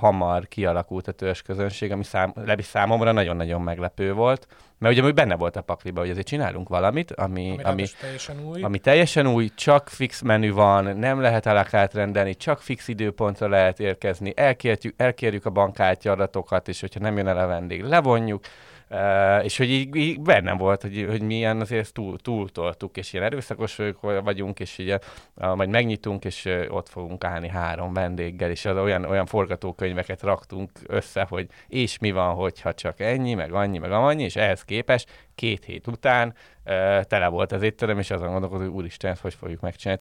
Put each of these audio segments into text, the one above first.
hamar kialakult a közönség, ami szám, legalábbis számomra nagyon-nagyon meglepő volt. Mert ugye benne volt a pakliba, hogy azért csinálunk valamit, ami, Ami, ami, teljesen új. ami teljesen új, csak fix menü van, nem lehet alakát rendelni, csak fix időpontra lehet érkezni, elkérjük, elkérjük a bankkártya adatokat, és hogyha nem jön el a vendég, levonjuk, És hogy így, így bennem volt, hogy, hogy mi ilyen azért túl, túltoltuk, és ilyen erőszakos vagyunk, és így majd megnyitunk, és ott fogunk állni három vendéggel, és az olyan, olyan forgatókönyveket raktunk össze, hogy és mi van, hogyha csak ennyi, meg annyi, meg annyi, és ehhez képest két hét után uh, tele volt az étterem, és azon gondolkodom, hogy úristen, ezt hogy fogjuk megcsinálni.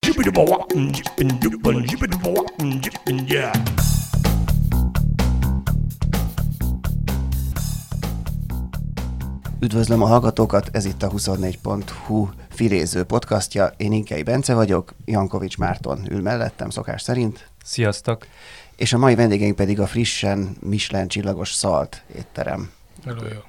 Üdvözlöm a hallgatókat, ez itt a 24.hu filéző podcastja. Én Inkei Bence vagyok, Jankovics Márton ül mellettem szokás szerint. Sziasztok! És a mai vendégeink pedig a frissen Michelin csillagos szalt étterem. Hello, jó.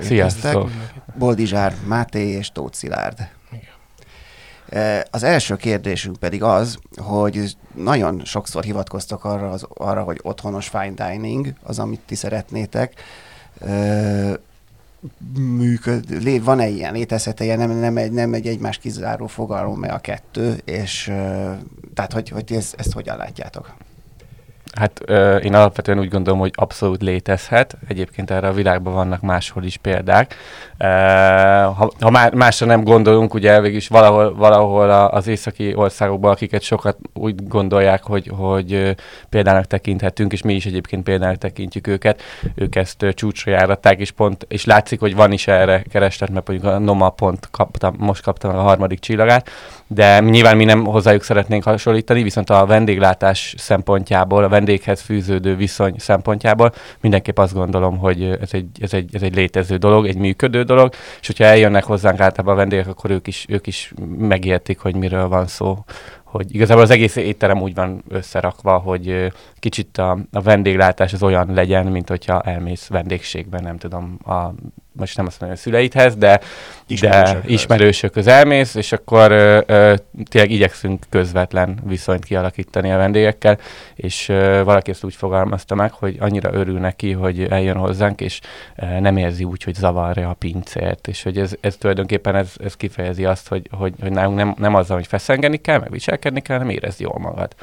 Sziasztok! Boldizsár Máté és Tóth Szilárd. Igen. Az első kérdésünk pedig az, hogy nagyon sokszor hivatkoztok arra, az, arra hogy otthonos fine dining, az, amit ti szeretnétek működ, van-e ilyen, létezhet ilyen, nem, nem, egy, nem egy egymás kizáró fogalom a kettő, és tehát, hogy, hogy ezt, ezt hogyan látjátok? Hát ö, én alapvetően úgy gondolom, hogy abszolút létezhet. Egyébként erre a világban vannak máshol is példák. E, ha, ha má, másra nem gondolunk, ugye végig is valahol, valahol az északi országokban, akiket sokat úgy gondolják, hogy, hogy példának tekinthetünk, és mi is egyébként példának tekintjük őket, ők ezt csúcsra járatták, és pont, és látszik, hogy van is erre kereslet, mert mondjuk a Noma pont kapta, most kapta meg a harmadik csillagát, de nyilván mi nem hozzájuk szeretnénk hasonlítani, viszont a vendéglátás szempontjából, a vendéghez fűződő viszony szempontjából. Mindenképp azt gondolom, hogy ez egy, ez egy, ez egy létező dolog, egy működő dolog, és hogyha eljönnek hozzánk általában a vendégek, akkor ők is, ők is megértik, hogy miről van szó, hogy igazából az egész étterem úgy van összerakva, hogy kicsit a, a vendéglátás az olyan legyen, mint hogyha elmész vendégségben, nem tudom, a most nem azt mondom, a szüleidhez, de, de ismerősökhöz. elmész, és akkor ö, ö, tényleg igyekszünk közvetlen viszonyt kialakítani a vendégekkel, és ö, valaki ezt úgy fogalmazta meg, hogy annyira örül neki, hogy eljön hozzánk, és ö, nem érzi úgy, hogy zavarja a pincért, és hogy ez, ez tulajdonképpen ez, ez kifejezi azt, hogy, hogy, hogy nálunk nem, nem azzal, hogy feszengeni kell, meg viselkedni kell, hanem érezd jól magad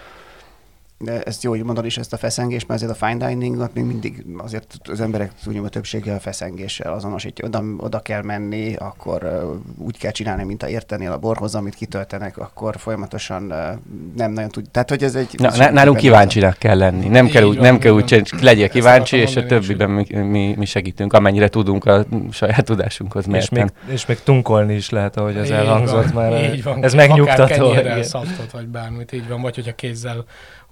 ezt jó, hogy mondod is ezt a feszengést, mert azért a fine diningot még mindig azért az emberek a többsége a feszengéssel azonosítja. Oda, oda kell menni, akkor úgy kell csinálni, mint a értenél a borhoz, amit kitöltenek, akkor folyamatosan nem nagyon tud. Tehát, hogy ez egy... Na, nálunk kíváncsinak kell lenni. Nem kell úgy, van, nem kell úgy csinálni, legyél kíváncsi, és a többiben mi, mi, mi, segítünk, amennyire tudunk a saját tudásunkhoz És még, és még tunkolni is lehet, ahogy az elhangzott van, már. Így van, ez megnyugtató. Akár szaftot, vagy bármit, így van, vagy hogyha kézzel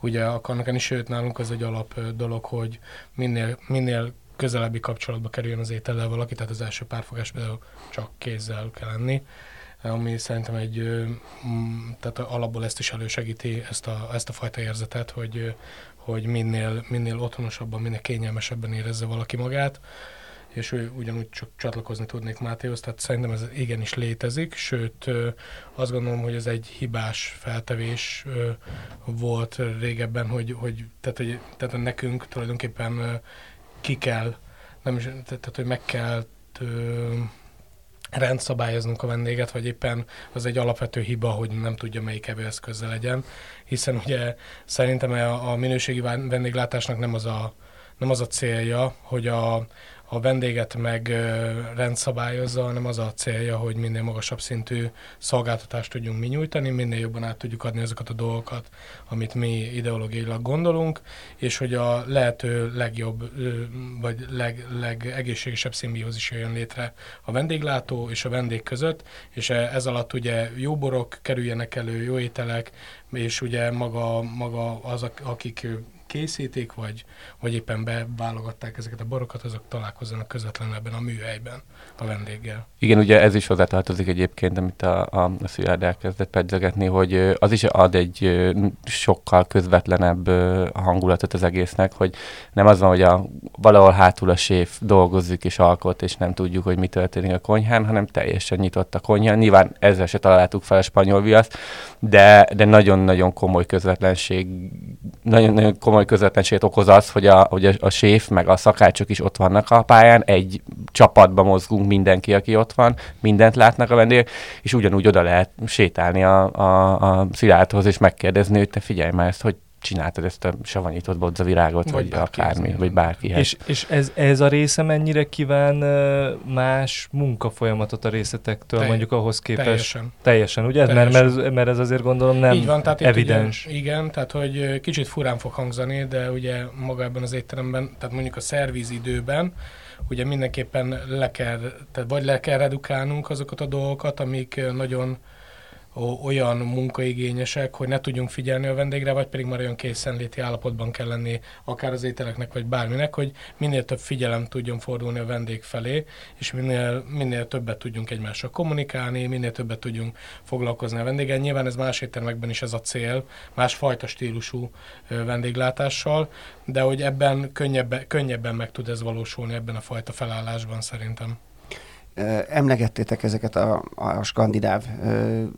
ugye akarnak enni, sőt nálunk az egy alap dolog, hogy minél, minél közelebbi kapcsolatba kerüljön az étellel valaki, tehát az első párfogás például csak kézzel kell enni, ami szerintem egy, tehát alapból ezt is elősegíti, ezt a, ezt a fajta érzetet, hogy, hogy minél, minél otthonosabban, minél kényelmesebben érezze valaki magát és ő ugyanúgy csak csatlakozni tudnék Mátéhoz, tehát szerintem ez igenis létezik, sőt azt gondolom, hogy ez egy hibás feltevés volt régebben, hogy, hogy, tehát, hogy tehát nekünk tulajdonképpen ki kell, nem is, tehát hogy meg kell rendszabályoznunk a vendéget, vagy éppen az egy alapvető hiba, hogy nem tudja melyik evőeszközzel legyen, hiszen ugye szerintem a, a minőségi vendéglátásnak nem az a, nem az a célja, hogy a, a vendéget meg rendszabályozza, hanem az a célja, hogy minél magasabb szintű szolgáltatást tudjunk mi nyújtani, minél jobban át tudjuk adni azokat a dolgokat, amit mi ideológiailag gondolunk, és hogy a lehető legjobb, vagy leg, legegészségesebb szimbiózis jön létre a vendéglátó és a vendég között, és e, ez alatt ugye jó borok kerüljenek elő, jó ételek, és ugye maga, maga az, akik készítik, vagy, vagy éppen beválogatták ezeket a borokat, azok találkozzanak közvetlenül ebben a műhelyben a vendéggel. Igen, ugye ez is hozzátartozik egyébként, amit a, a, a Szilárd elkezdett pedzegetni, hogy az is ad egy sokkal közvetlenebb hangulatot az egésznek, hogy nem az van, hogy a, valahol hátul a séf dolgozik és alkot, és nem tudjuk, hogy mi történik a konyhán, hanem teljesen nyitott a konyha. Nyilván ezzel se találtuk fel a spanyol viaszt, de, de nagyon-nagyon komoly közvetlenség, nagyon-nagyon komoly komoly közvetlenséget okoz az, hogy a, hogy a, a séf meg a szakácsok is ott vannak a pályán, egy csapatba mozgunk mindenki, aki ott van, mindent látnak a vendégek, és ugyanúgy oda lehet sétálni a, a, a Szilárdhoz, és megkérdezni, hogy te figyelj már ezt, hogy csináltad ezt a savanyított bodzavirágot, vagy, vagy akármi, vagy bárkihez. És, és ez, ez a része mennyire kíván más munkafolyamatot a részletektől, Telj, mondjuk ahhoz képest? Teljesen. Teljesen, ugye? Teljesen. Mert, mert, mert ez azért gondolom nem Így van, tehát evidens. Ugye, igen, tehát hogy kicsit furán fog hangzani, de ugye maga ebben az étteremben, tehát mondjuk a szervízidőben, ugye mindenképpen le kell, tehát vagy le kell redukálnunk azokat a dolgokat, amik nagyon olyan munkaigényesek, hogy ne tudjunk figyelni a vendégre, vagy pedig már olyan készenléti állapotban kell lenni akár az ételeknek, vagy bárminek, hogy minél több figyelem tudjon fordulni a vendég felé, és minél, minél többet tudjunk egymással kommunikálni, minél többet tudjunk foglalkozni a vendéggel. Nyilván ez más éttermekben is ez a cél, másfajta stílusú vendéglátással, de hogy ebben könnyebben, könnyebben meg tud ez valósulni ebben a fajta felállásban szerintem. Emlegettétek ezeket a, a skandináv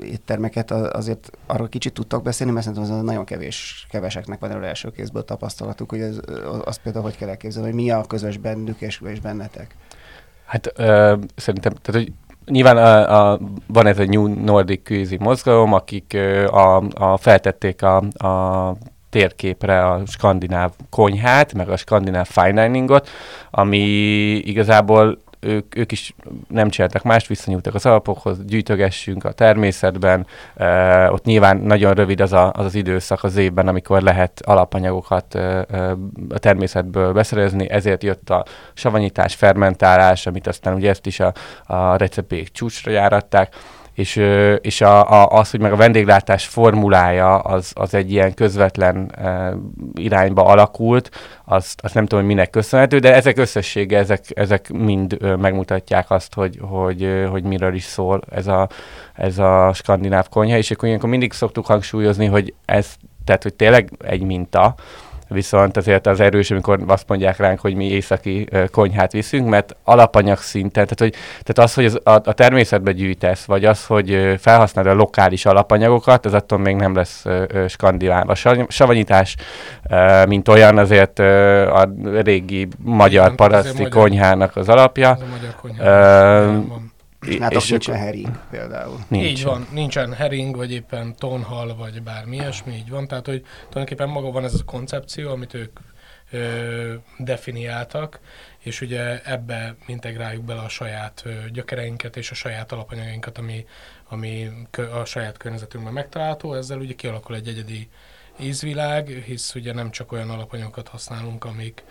éttermeket, azért arról kicsit tudtak beszélni, mert szerintem az nagyon kevés, keveseknek van erről első kézből tapasztalatuk, hogy ez, azt például hogy kell elképzelni, hogy mi a közös bennük és, és bennetek? Hát ö, szerintem, tehát hogy Nyilván a, a, van ez a New Nordic Cuisine mozgalom, akik a, a feltették a, a térképre a skandináv konyhát, meg a skandináv fine diningot, ami igazából ők, ők is nem csináltak mást, visszanyúltak az alapokhoz, gyűjtögessünk a természetben. Uh, ott nyilván nagyon rövid az, a, az az időszak az évben, amikor lehet alapanyagokat uh, a természetből beszerezni, ezért jött a savanyítás, fermentálás, amit aztán ugye ezt is a, a recepték csúcsra járatták és, és a, a, az, hogy meg a vendéglátás formulája az, az egy ilyen közvetlen uh, irányba alakult, azt, azt nem tudom, hogy minek köszönhető, de ezek összessége, ezek, ezek mind uh, megmutatják azt, hogy, hogy, hogy miről is szól ez a, ez a skandináv konyha, és akkor ilyenkor mindig szoktuk hangsúlyozni, hogy ez, tehát, hogy tényleg egy minta, viszont azért az erős, amikor azt mondják ránk, hogy mi északi konyhát viszünk, mert alapanyag szinten, tehát, hogy, tehát az, hogy az, a, a természetbe gyűjtesz, vagy az, hogy felhasználod a lokális alapanyagokat, ez attól még nem lesz skandináv. A savanyítás, mint olyan, azért a régi magyar paraszti konyhának az alapja. Az a magyar konyha. Nátok és nincsen hering például. Nincs. Így van, nincsen hering, vagy éppen tonhal, vagy bármi ilyesmi, így van. Tehát, hogy tulajdonképpen maga van ez a koncepció, amit ők ö, definiáltak, és ugye ebbe integráljuk bele a saját ö, gyökereinket és a saját alapanyagainkat, ami, ami a saját környezetünkben megtalálható. Ezzel ugye kialakul egy egyedi ízvilág, hisz ugye nem csak olyan alapanyagokat használunk, amik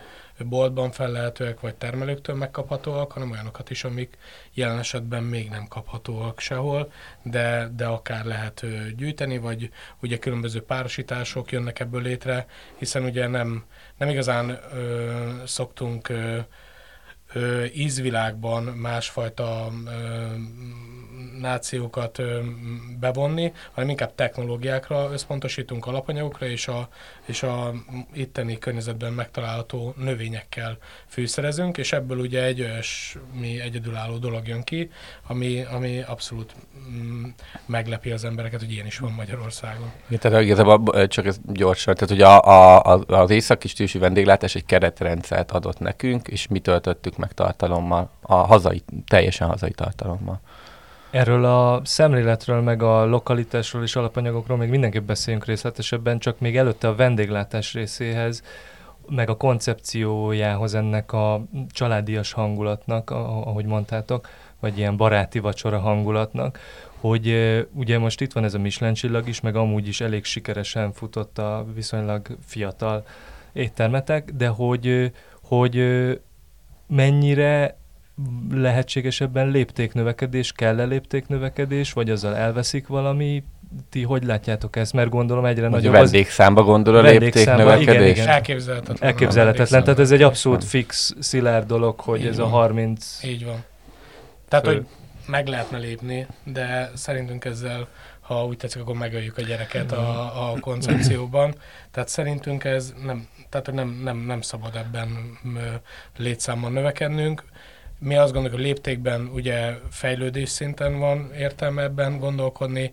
boltban fellehetőek, vagy termelőktől megkaphatóak, hanem olyanokat is, amik jelen esetben még nem kaphatóak sehol, de, de akár lehet gyűjteni, vagy ugye különböző párosítások jönnek ebből létre, hiszen ugye nem, nem igazán ö, szoktunk ö, ö, ízvilágban másfajta ö, nációkat ö, bevonni, hanem inkább technológiákra összpontosítunk, alapanyagokra, és a, és a itteni környezetben megtalálható növényekkel fűszerezünk, és ebből ugye egy olyasmi egyedülálló dolog jön ki, ami, ami abszolút mm, meglepi az embereket, hogy ilyen is van Magyarországon. Ja, tehát igazából csak ez gyorsan, tehát a, a, a, az északi stílusú vendéglátás egy keretrendszert adott nekünk, és mi töltöttük meg tartalommal, a hazai, teljesen hazai tartalommal. Erről a szemléletről, meg a lokalitásról és alapanyagokról még mindenképp beszéljünk részletesebben, csak még előtte a vendéglátás részéhez, meg a koncepciójához ennek a családias hangulatnak, ahogy mondtátok, vagy ilyen baráti vacsora hangulatnak, hogy ugye most itt van ez a Michelin is, meg amúgy is elég sikeresen futott a viszonylag fiatal éttermetek, de hogy, hogy mennyire lehetséges ebben léptéknövekedés, kell-e léptéknövekedés, vagy azzal elveszik valami? Ti hogy látjátok ezt? Mert gondolom egyre nagyobb... Vendégszámba gondol a léptéknövekedés? Igen, igen. Elképzelhetetlen. Elképzelhetetlen. Tehát ez egy abszolút fix, szilárd dolog, hogy Így ez van. a 30... Így van. Tehát, hogy meg lehetne lépni, de szerintünk ezzel, ha úgy tetszik, akkor megöljük a gyereket a, a koncepcióban. Tehát szerintünk ez nem, tehát nem, nem, nem szabad ebben létszámmal növekednünk mi azt gondoljuk, hogy léptékben ugye fejlődés szinten van értelme ebben gondolkodni,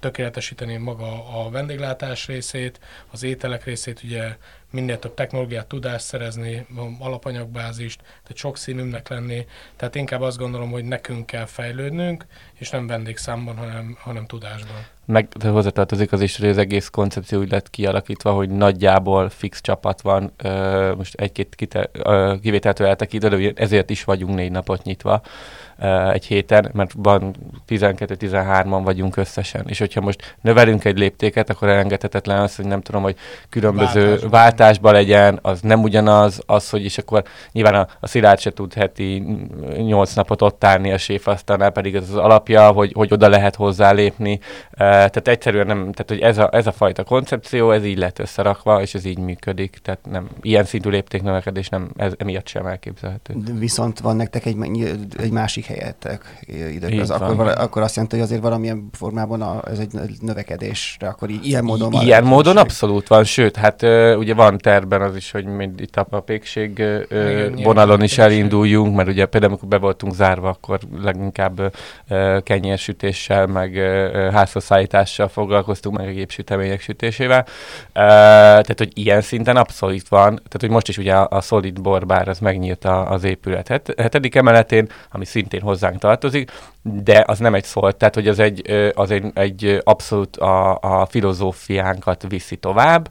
tökéletesíteni maga a vendéglátás részét, az ételek részét ugye minél több technológiát, tudást szerezni, alapanyagbázist, tehát sok színűnek lenni. Tehát inkább azt gondolom, hogy nekünk kell fejlődnünk, és nem vendégszámban, hanem, hanem tudásban. Meg hozzátartozik az is, hogy az egész koncepció úgy lett kialakítva, hogy nagyjából fix csapat van, most egy-két kivételtől eltekintve, ezért is vagyunk négy napot nyitva egy héten, mert van 12-13-an vagyunk összesen. És hogyha most növelünk egy léptéket, akkor elengedhetetlen az, hogy nem tudom, hogy különböző váltásban, váltásban legyen, az nem ugyanaz, az, hogy is akkor nyilván a, a Szilárd se tud heti 8 napot ott állni a séfasztalnál, pedig ez az alapja, hogy, hogy oda lehet hozzálépni. Tehát egyszerűen nem, tehát hogy ez a, ez a fajta koncepció, ez így lett összerakva, és ez így működik. Tehát nem, ilyen szintű léptéknövekedés nem, ez emiatt sem elképzelhető. Viszont van nektek egy, egy másik helyettek időközben, akkor, vala, akkor azt jelenti, hogy azért valamilyen formában a, ez egy növekedésre, akkor í- ilyen módon van. Ilyen módon abszolút van, sőt, hát ugye van terben az is, hogy mind itt a pékség uh, vonalon is elinduljunk, mert ugye például amikor be voltunk zárva, akkor leginkább uh, kenyérsütéssel, meg uh, házhozszállítással foglalkoztunk, meg a gépsütemények sütésével. Tehát, hogy ilyen szinten abszolút van, tehát, hogy most is ugye a, a Solid Borbár az megnyílt a, az épület het, hetedik emeletén, ami szintén szintén hozzánk tartozik, de az nem egy szó, tehát hogy az egy, az egy, egy abszolút a, a filozófiánkat viszi tovább,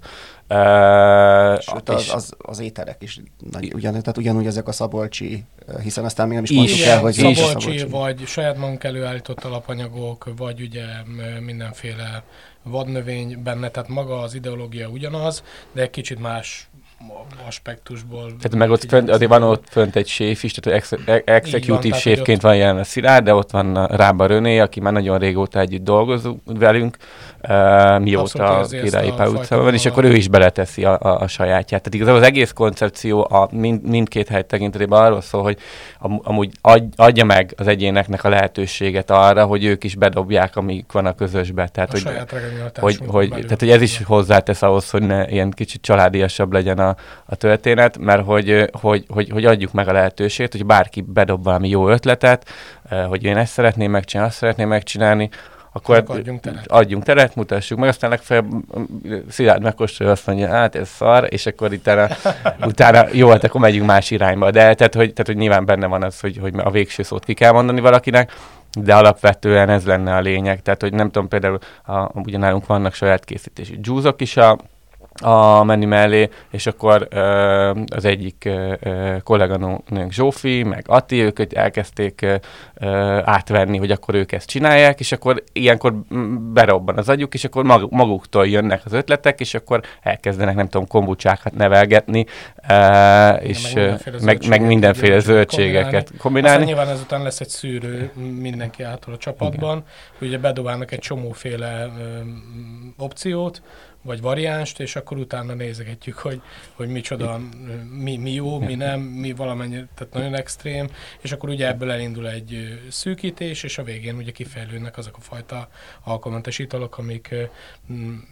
Uh, Sőt, az, az, az ételek is nagy, ugyan, tehát ugyanúgy ezek a szabolcsi, hiszen aztán még nem is mondjuk el, hogy szabolcsi, szabolcsi, vagy saját magunk előállított alapanyagok, vagy ugye mindenféle vadnövény benne, tehát maga az ideológia ugyanaz, de egy kicsit más aspektusból. Tehát meg ott fönt, azért van ott fönt egy séf is, tehát ex, executive séfként van jelen a Szilárd, de ott van Rába Röné, aki már nagyon régóta együtt dolgozunk velünk, uh, mióta a Királyi Pál utcában van, és akkor ő is beleteszi a, a, a sajátját. Tehát igazából az egész koncepció a mind, mindkét hely tekintetében arról szól, hogy am, amúgy adja meg az egyéneknek a lehetőséget arra, hogy ők is bedobják, amik van a közösbe. Tehát, a hogy, hogy, hogy, tehát, hogy ez is hozzátesz ahhoz, hogy ne ilyen kicsit családiasabb legyen a, a történet, mert hogy, hogy, hogy, hogy adjuk meg a lehetőséget, hogy bárki bedob valami jó ötletet, hogy én ezt szeretném megcsinálni, azt szeretném megcsinálni, akkor hát adjunk teret. adjunk teret, mutassuk meg, aztán legfeljebb Szilárd megkóstolja, azt mondja, hát ez szar, és akkor utána, utána jó, hát akkor megyünk más irányba. De tehát hogy, tehát, hogy nyilván benne van az, hogy, hogy a végső szót ki kell mondani valakinek, de alapvetően ez lenne a lényeg. Tehát, hogy nem tudom, például a, ugyanálunk vannak saját készítési dzsúzok is a a menü mellé, és akkor ö, az egyik ö, kolléganőnk Zsófi, meg Ati, ők elkezdték ö, átvenni, hogy akkor ők ezt csinálják, és akkor ilyenkor berobban az agyuk, és akkor mag, maguktól jönnek az ötletek, és akkor elkezdenek, nem tudom, kombucsákat nevelgetni, ö, és meg mindenféle, meg, meg mindenféle zöldségeket kombinálni. kombinálni. Aztán nyilván ezután lesz egy szűrő mindenki által a csapatban, Igen. ugye bedobálnak egy csomóféle ö, opciót, vagy variánst, és akkor utána nézegetjük, hogy, hogy micsoda, mi, mi jó, mi nem, mi valamennyi, tehát nagyon extrém, és akkor ugye ebből elindul egy szűkítés, és a végén ugye kifejlődnek azok a fajta alkoholmentes italok, amik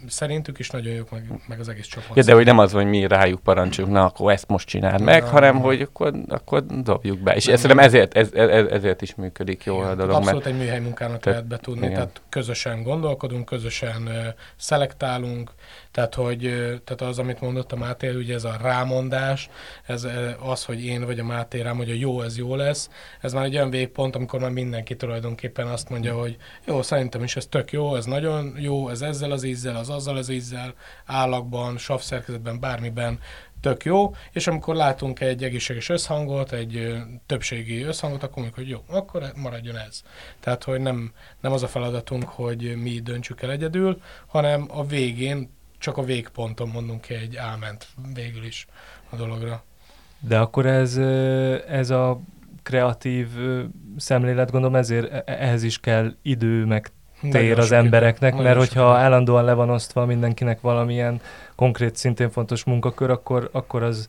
szerintük is nagyon jók, meg, meg az egész csapat. Ja, de hogy nem az, hogy mi rájuk parancsolunk, na akkor ezt most csináld meg, ja, hanem hogy akkor, akkor dobjuk be. És ezt szerintem ezért, ez, ez, ezért is működik jól a dolog. Abszolút mert... egy műhely munkának lehet betudni, igen. tehát közösen gondolkodunk, közösen uh, szelektálunk, tehát, hogy tehát az, amit mondott a Máté, ugye ez a rámondás, ez az, hogy én vagy a Máté rám, hogy a jó, ez jó lesz, ez már egy olyan végpont, amikor már mindenki tulajdonképpen azt mondja, hogy jó, szerintem is ez tök jó, ez nagyon jó, ez ezzel az ízzel, az azzal az ízzel, állagban, savszerkezetben, bármiben tök jó, és amikor látunk egy egészséges összhangot, egy többségi összhangot, akkor mondjuk, hogy jó, akkor maradjon ez. Tehát, hogy nem, nem az a feladatunk, hogy mi döntsük el egyedül, hanem a végén csak a végponton mondunk ki egy áment végül is a dologra. De akkor ez, ez a kreatív szemlélet, gondolom ezért e, ehhez is kell idő, meg tér az embereknek, mert hogyha állandóan le van osztva mindenkinek valamilyen konkrét, szintén fontos munkakör, akkor, akkor az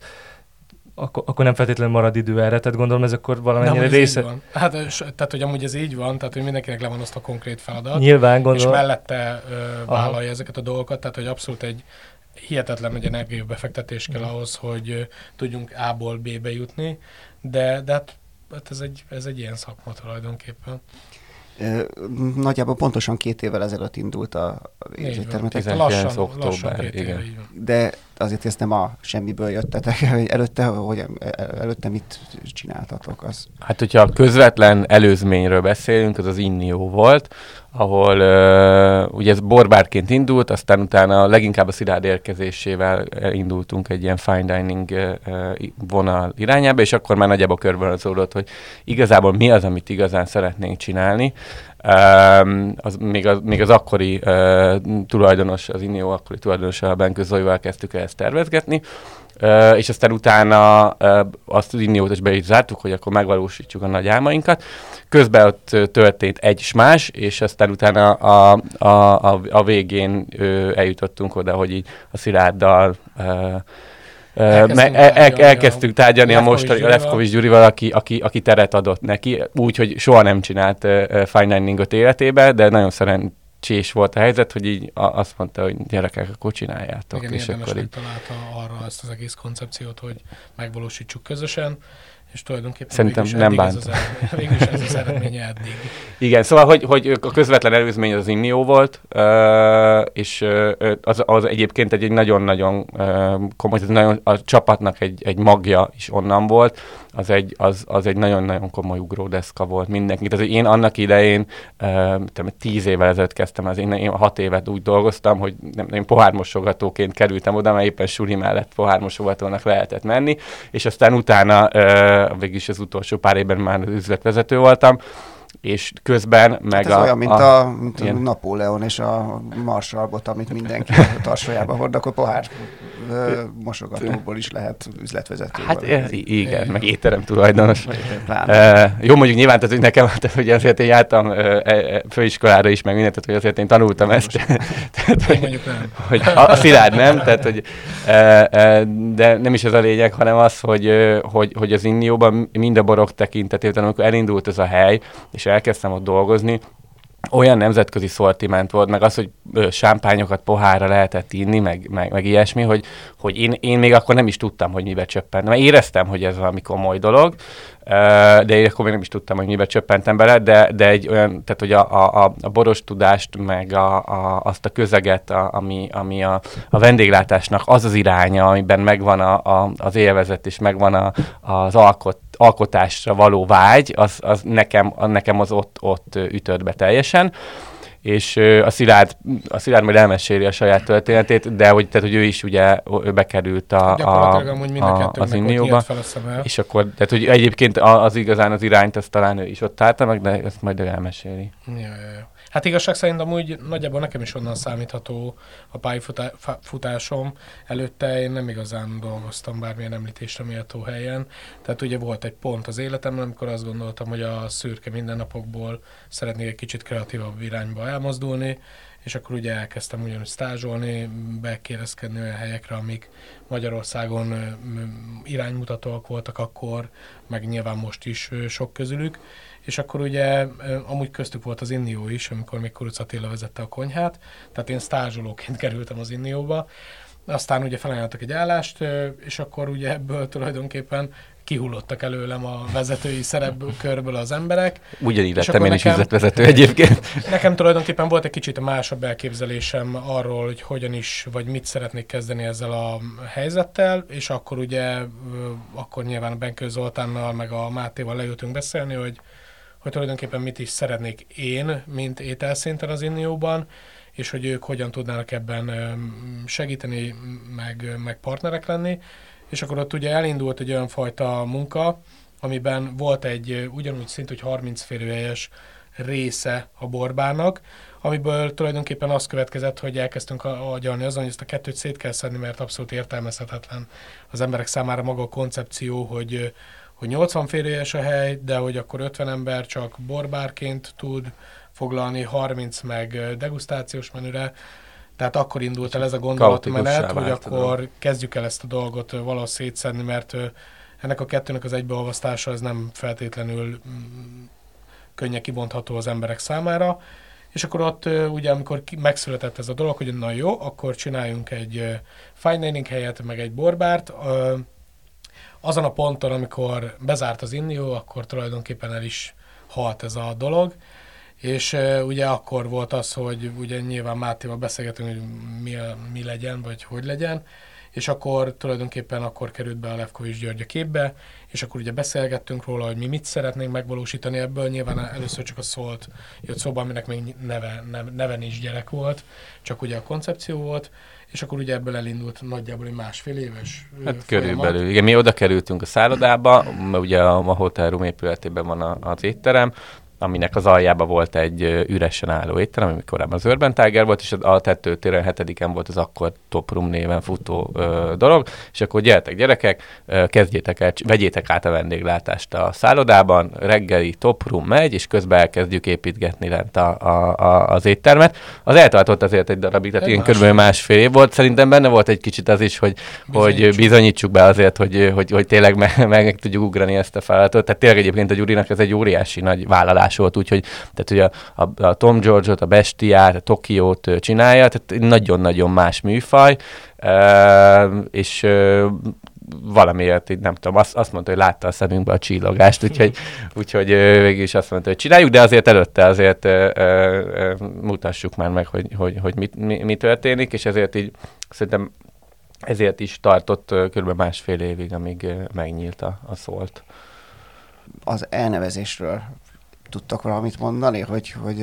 akkor, akkor nem feltétlenül marad idő erre, tehát gondolom ez akkor valamennyire része. Van. Hát, tehát, hogy amúgy ez így van, tehát, hogy mindenkinek le van azt a konkrét feladat. Nyilván, gondolom. És mellette ö, vállalja Aha. ezeket a dolgokat, tehát, hogy abszolút egy hihetetlen nagy energiabefektetés kell ahhoz, hogy ö, tudjunk A-ból B-be jutni, de, de hát, hát ez, egy, ez egy ilyen szakma tulajdonképpen. Nagyjából pontosan két évvel ezelőtt indult a éttermetek. Lassan, október, lassan két igen. Éve, De azért ezt nem a semmiből jöttetek. Előtte, hogy előtte mit csináltatok? Az? Hát, hogyha a közvetlen előzményről beszélünk, az az Innió volt, ahol uh, ugye ez borbárként indult, aztán utána leginkább a szilárd érkezésével indultunk egy ilyen fine dining uh, vonal irányába, és akkor már nagyjából körvonalazódott, hogy igazából mi az, amit igazán szeretnénk csinálni. Um, az, még, az, még az akkori uh, tulajdonos, az Innió akkori tulajdonosa, Benkő Zolyval kezdtük el ezt tervezgetni, Uh, és aztán utána uh, azt az Inniót is be is zártuk, hogy akkor megvalósítjuk a nagy álmainkat. Közben ott történt egy is más, és aztán utána a, a, a, a végén uh, eljutottunk oda, hogy így a Szilárddal uh, Elkezdtünk, el, el, elkezdtünk tárgyalni a mostani a Lefkovics Gyurival, aki, aki, aki teret adott neki, úgy, hogy soha nem csinált uh, fine diningot életébe, de nagyon szerencsés volt a helyzet, hogy így azt mondta, hogy gyerekek, akkor csináljátok. Igen, és akkor így... találta arra ezt az egész koncepciót, hogy megvalósítsuk közösen és tulajdonképpen Szerintem nem bánt. Ez az, végül is ez az eredménye eddig. Igen, szóval, hogy, hogy a közvetlen előzmény az Innió volt, és az, az egyébként egy, egy nagyon-nagyon komoly, nagyon, a csapatnak egy, egy magja is onnan volt, az egy, az, az egy nagyon-nagyon komoly ugródeszka volt mindenki. Tehát én annak idején, uh, tíz évvel ezelőtt kezdtem, az én, én hat évet úgy dolgoztam, hogy nem, én pohármosogatóként kerültem oda, mert éppen suli mellett pohármosogatónak lehetett menni, és aztán utána, végülis az utolsó pár évben már az üzletvezető voltam, és közben hát meg hát ez a... olyan, mint a, a, mint a Napóleon és a Marsalbot, amit mindenki a tarsajában hord, akkor pohár mosogatóból is lehet üzletvezető. Hát valami. igen, meg étterem tulajdonos. Jó, mondjuk nyilván, tehát, hogy nekem, tehát, hogy azért én jártam uh, főiskolára is, meg mindent, tehát, hogy azért én tanultam Most. ezt. tehát, hogy, mondjuk nem. Hogy a, a szilárd nem, tehát, hogy, de nem is ez a lényeg, hanem az, hogy, hogy, hogy az Innióban mind a borok tekintetében, amikor elindult ez a hely, és elkezdtem ott dolgozni, olyan nemzetközi szortiment volt, meg az, hogy sámpányokat pohárra lehetett inni, meg, meg, meg ilyesmi, hogy, hogy én, én még akkor nem is tudtam, hogy mibe csöppen. Mert éreztem, hogy ez valami komoly dolog, de én akkor még nem is tudtam, hogy mibe csöppentem bele, de, de egy olyan, tehát hogy a, a, a boros tudást, meg a, a, azt a közeget, a, ami, ami a, a vendéglátásnak az az iránya, amiben megvan a, a, az élvezet, és megvan a, az alkot, alkotásra való vágy, az, az nekem, nekem az ott, ott ütött be teljesen és a Szilárd, a Szilárd majd elmeséli a saját történetét, de hogy, tehát, hogy ő is ugye ő bekerült a, a, a, az Innióba, és akkor, tehát hogy egyébként az igazán az irányt, azt talán ő is ott állta meg, de ezt majd ő elmeséli. Ja, ja, ja. Hát igazság szerint amúgy nagyjából nekem is onnan számítható a pályafutásom. Előtte én nem igazán dolgoztam bármilyen említésre méltó helyen. Tehát ugye volt egy pont az életemben, amikor azt gondoltam, hogy a szürke mindennapokból szeretnék egy kicsit kreatívabb irányba elmozdulni, és akkor ugye elkezdtem ugyanúgy stázsolni, bekérezkedni olyan helyekre, amik Magyarországon iránymutatóak voltak akkor, meg nyilván most is sok közülük, és akkor ugye amúgy köztük volt az Innió is, amikor még Kuruc Attila vezette a konyhát, tehát én stázsolóként kerültem az Innióba, aztán ugye felajánlottak egy állást, és akkor ugye ebből tulajdonképpen kihullottak előlem a vezetői szerepkörből az emberek. Ugyanígy lettem én is üzletvezető egyébként. Nekem tulajdonképpen volt egy kicsit a másabb elképzelésem arról, hogy hogyan is, vagy mit szeretnék kezdeni ezzel a helyzettel, és akkor ugye, akkor nyilván Benkő Zoltánnal, meg a Mátéval leültünk beszélni, hogy hogy tulajdonképpen mit is szeretnék én, mint ételszinten az Innióban, és hogy ők hogyan tudnának ebben segíteni, meg, meg partnerek lenni. És akkor ott ugye elindult egy olyan fajta munka, amiben volt egy ugyanúgy szint, hogy 30 férőhelyes része a borbának, amiből tulajdonképpen az következett, hogy elkezdtünk agyalni azon, hogy ezt a kettőt szét kell szedni, mert abszolút értelmezhetetlen az emberek számára maga a koncepció, hogy hogy 80 férőjes a hely, de hogy akkor 50 ember csak borbárként tud foglalni, 30 meg degustációs menüre. Tehát akkor indult el ez a gondolatmenet, hogy akkor kezdjük el ezt a dolgot valahogy szétszedni, mert ennek a kettőnek az egybeolvasztása az nem feltétlenül mm, könnyen kibontható az emberek számára. És akkor ott ugye, amikor megszületett ez a dolog, hogy na jó, akkor csináljunk egy fine dining helyet, meg egy borbárt, azon a ponton, amikor bezárt az Innió, akkor tulajdonképpen el is halt ez a dolog, és ugye akkor volt az, hogy ugye nyilván Mátéval beszélgetünk, hogy mi, mi legyen, vagy hogy legyen, és akkor tulajdonképpen akkor került be a Levkovics György a képbe, és akkor ugye beszélgettünk róla, hogy mi mit szeretnénk megvalósítani ebből. Nyilván először csak a szólt jött szóba, aminek még neve, neve is gyerek volt, csak ugye a koncepció volt, és akkor ugye ebből elindult nagyjából egy másfél éves Hát folyamat. körülbelül. Igen, mi oda kerültünk a szállodába, ugye a, a Hotel Room épületében van a, az étterem, aminek az aljába volt egy üresen álló étterem, ami korábban az Urban Tiger volt, és a tetőtéren hetediken volt az akkor Top Room néven futó ö, dolog, és akkor gyertek gyerekek, ö, kezdjétek el, vegyétek át a vendéglátást a szállodában, reggeli Top Room megy, és közben elkezdjük építgetni lent a, a, a, az éttermet. Az eltartott azért egy darabig, tehát ilyen körülbelül másfél év volt. Szerintem benne volt egy kicsit az is, hogy bizonyítsuk, hogy bizonyítsuk be azért, hogy, hogy, hogy tényleg meg, meg tudjuk ugrani ezt a feladatot. Tehát tényleg egyébként a Gyurinak ez egy óriási nagy vállalás volt, úgyhogy tehát ugye a, a, a Tom George-ot, a Bestiát, a Tokiót csinálja, tehát nagyon-nagyon más műfaj, és valamiért így nem tudom, azt, azt mondta, hogy látta a szemünkbe a csillogást, úgyhogy, úgyhogy végül is azt mondta, hogy csináljuk, de azért előtte azért ö, ö, mutassuk már meg, hogy, hogy, hogy mit, mi, mi történik, és ezért így szerintem ezért is tartott kb. másfél évig, amíg megnyílt a, a szólt. Az elnevezésről tudtak valamit mondani, hogy... hogy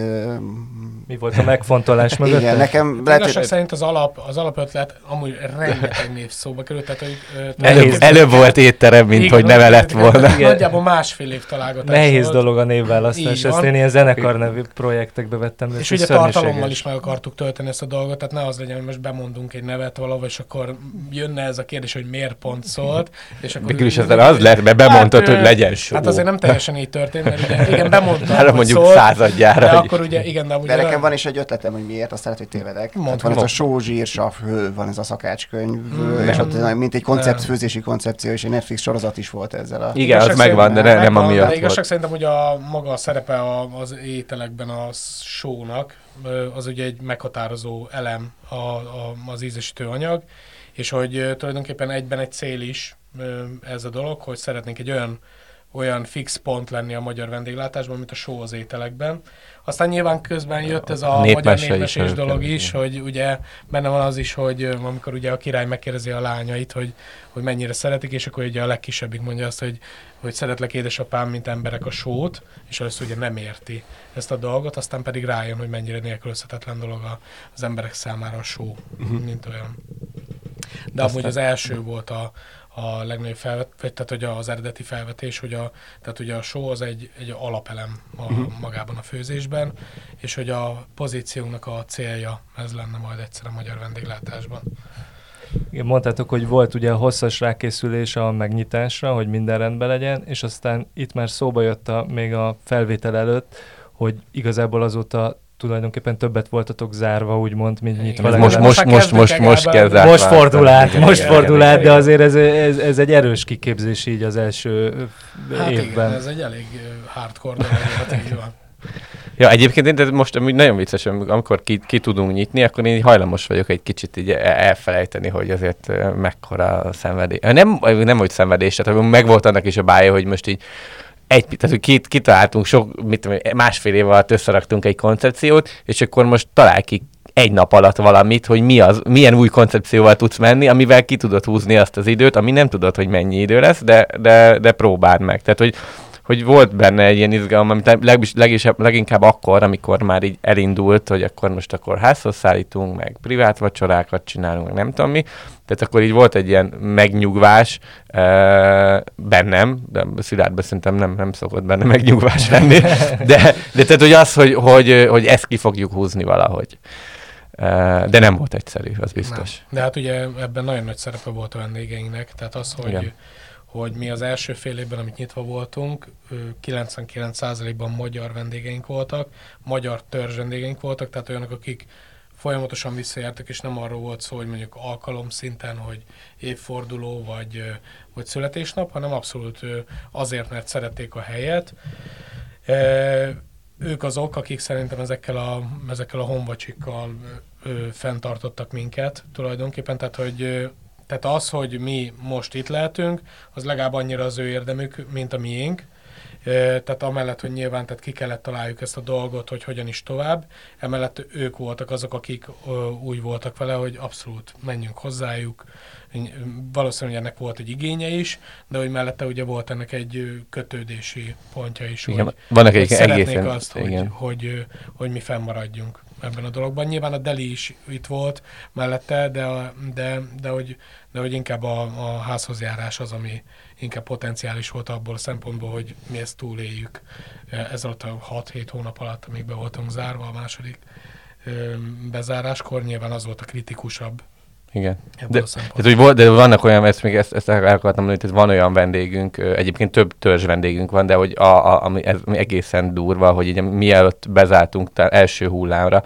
Mi volt a megfontolás mögött? Igen, nekem... Lehet, hogy... szerint az, alap, az alapötlet amúgy rengeteg név szóba került, tehát hogy... Előbb, előbb volt étterem, mint igen, hogy neve lett volna. Igen. Nagyjából másfél év találgatás Nehéz volt. dolog a névválasztás, ezt én ilyen zenekar nevű projektekbe vettem. És ugye tartalommal is meg akartuk tölteni ezt a dolgot, tehát ne az legyen, hogy most bemondunk egy nevet valahol, és akkor jönne ez a kérdés, hogy miért pont szólt. És akkor Végül is az, az lett, mert bemondtad, hogy legyen show. Hát azért nem teljesen így történt, mert ugye, igen, bemond mondtam, Már mondjuk szól, századjára. De hogy... akkor ugye, igen, de, de nekem van is egy ötletem, hogy miért, azt lehet, hogy tévedek. Mond, van ez a sózsír, hő, van ez a szakácskönyv, mm, és ott mint egy koncept, főzési koncepció, és egy Netflix sorozat is volt ezzel a... Igen, az megvan, de nem a miatt igazság szerintem, hogy a maga a szerepe az ételekben a sónak, az ugye egy meghatározó elem a, a, az ízesítő anyag, és hogy tulajdonképpen egyben egy cél is ez a dolog, hogy szeretnénk egy olyan olyan fix pont lenni a magyar vendéglátásban, mint a só az ételekben. Aztán nyilván közben jött ez a, a magyar népmesés is dolog is, hogy ugye benne van az is, hogy amikor ugye a király megkérdezi a lányait, hogy, hogy mennyire szeretik, és akkor ugye a legkisebbik mondja azt, hogy, hogy szeretlek édesapám, mint emberek a sót, és először ugye nem érti ezt a dolgot, aztán pedig rájön, hogy mennyire nélkülözhetetlen dolog a, az emberek számára a só, uh-huh. mint olyan. De aztán... amúgy az első volt a, a legnagyobb felvetés, tehát hogy az eredeti felvetés, hogy a, tehát ugye a só az egy, egy alapelem a, uh-huh. magában a főzésben, és hogy a pozíciónknak a célja ez lenne majd egyszer a magyar vendéglátásban. Igen, mondtátok, hogy volt ugye a hosszas rákészülés a megnyitásra, hogy minden rendben legyen, és aztán itt már szóba jött a, még a felvétel előtt, hogy igazából azóta tulajdonképpen többet voltatok zárva, úgymond, mint nyitva. Most, most, most, most, most kell zárva. Most fordul át, most fordul át, de azért ez, ez, ez egy erős kiképzés így az első hát évben. Igen, ez egy elég hardcore dolog, így van. Ja, egyébként én most amúgy nagyon vicces, amikor ki, ki tudunk nyitni, akkor én hajlamos vagyok egy kicsit így elfelejteni, hogy azért mekkora a szenvedés. Nem, nem hogy szenvedés, tehát meg volt annak is a bája, hogy most így egy, tehát hogy két, kitaláltunk sok, mit tudom, másfél év alatt összeraktunk egy koncepciót, és akkor most talál ki egy nap alatt valamit, hogy mi az, milyen új koncepcióval tudsz menni, amivel ki tudod húzni azt az időt, ami nem tudod, hogy mennyi idő lesz, de, de, de próbáld meg. Tehát, hogy hogy volt benne egy ilyen izgalom, amit legis, legis, leginkább akkor, amikor már így elindult, hogy akkor most akkor házhoz szállítunk, meg privát vacsorákat csinálunk, meg nem tudom mi. Tehát akkor így volt egy ilyen megnyugvás e, bennem, de Szilárdban szerintem nem, nem szokott benne megnyugvás lenni, de, de tehát hogy az, hogy, hogy, hogy ezt ki fogjuk húzni valahogy. De nem volt egyszerű, az biztos. Nem. De hát ugye ebben nagyon nagy szerepe volt a vendégeinknek, tehát az, hogy Igen hogy mi az első fél évben, amit nyitva voltunk, 99%-ban magyar vendégeink voltak, magyar törzs vendégeink voltak, tehát olyanok, akik folyamatosan visszajártak, és nem arról volt szó, hogy mondjuk alkalom szinten, hogy évforduló vagy, vagy születésnap, hanem abszolút azért, mert szerették a helyet. Ők azok, akik szerintem ezekkel a, ezekkel a honvacsikkal fenntartottak minket tulajdonképpen, tehát hogy tehát az, hogy mi most itt lehetünk, az legalább annyira az ő érdemük, mint a miénk, Tehát amellett, hogy nyilván tehát ki kellett találjuk ezt a dolgot, hogy hogyan is tovább, emellett ők voltak azok, akik úgy voltak vele, hogy abszolút menjünk hozzájuk, valószínűleg ennek volt egy igénye is, de hogy mellette ugye volt ennek egy kötődési pontja is, igen, hogy, vannak hogy szeretnék egészen, azt, hogy, igen. Hogy, hogy, hogy mi fennmaradjunk ebben a dologban. Nyilván a Deli is itt volt mellette, de, de, de, hogy, de hogy inkább a, a házhoz járás az, ami inkább potenciális volt abból a szempontból, hogy mi ezt túléljük ez alatt a 6-7 hónap alatt, amíg be voltunk zárva a második bezáráskor, nyilván az volt a kritikusabb igen. De, tehát, hogy volt, de vannak olyan, ezt még ezt, ezt el akartam mondani, hogy van olyan vendégünk, egyébként több törzs vendégünk van, de hogy a, a, ami, ez egészen durva, hogy így mielőtt bezártunk első hullámra,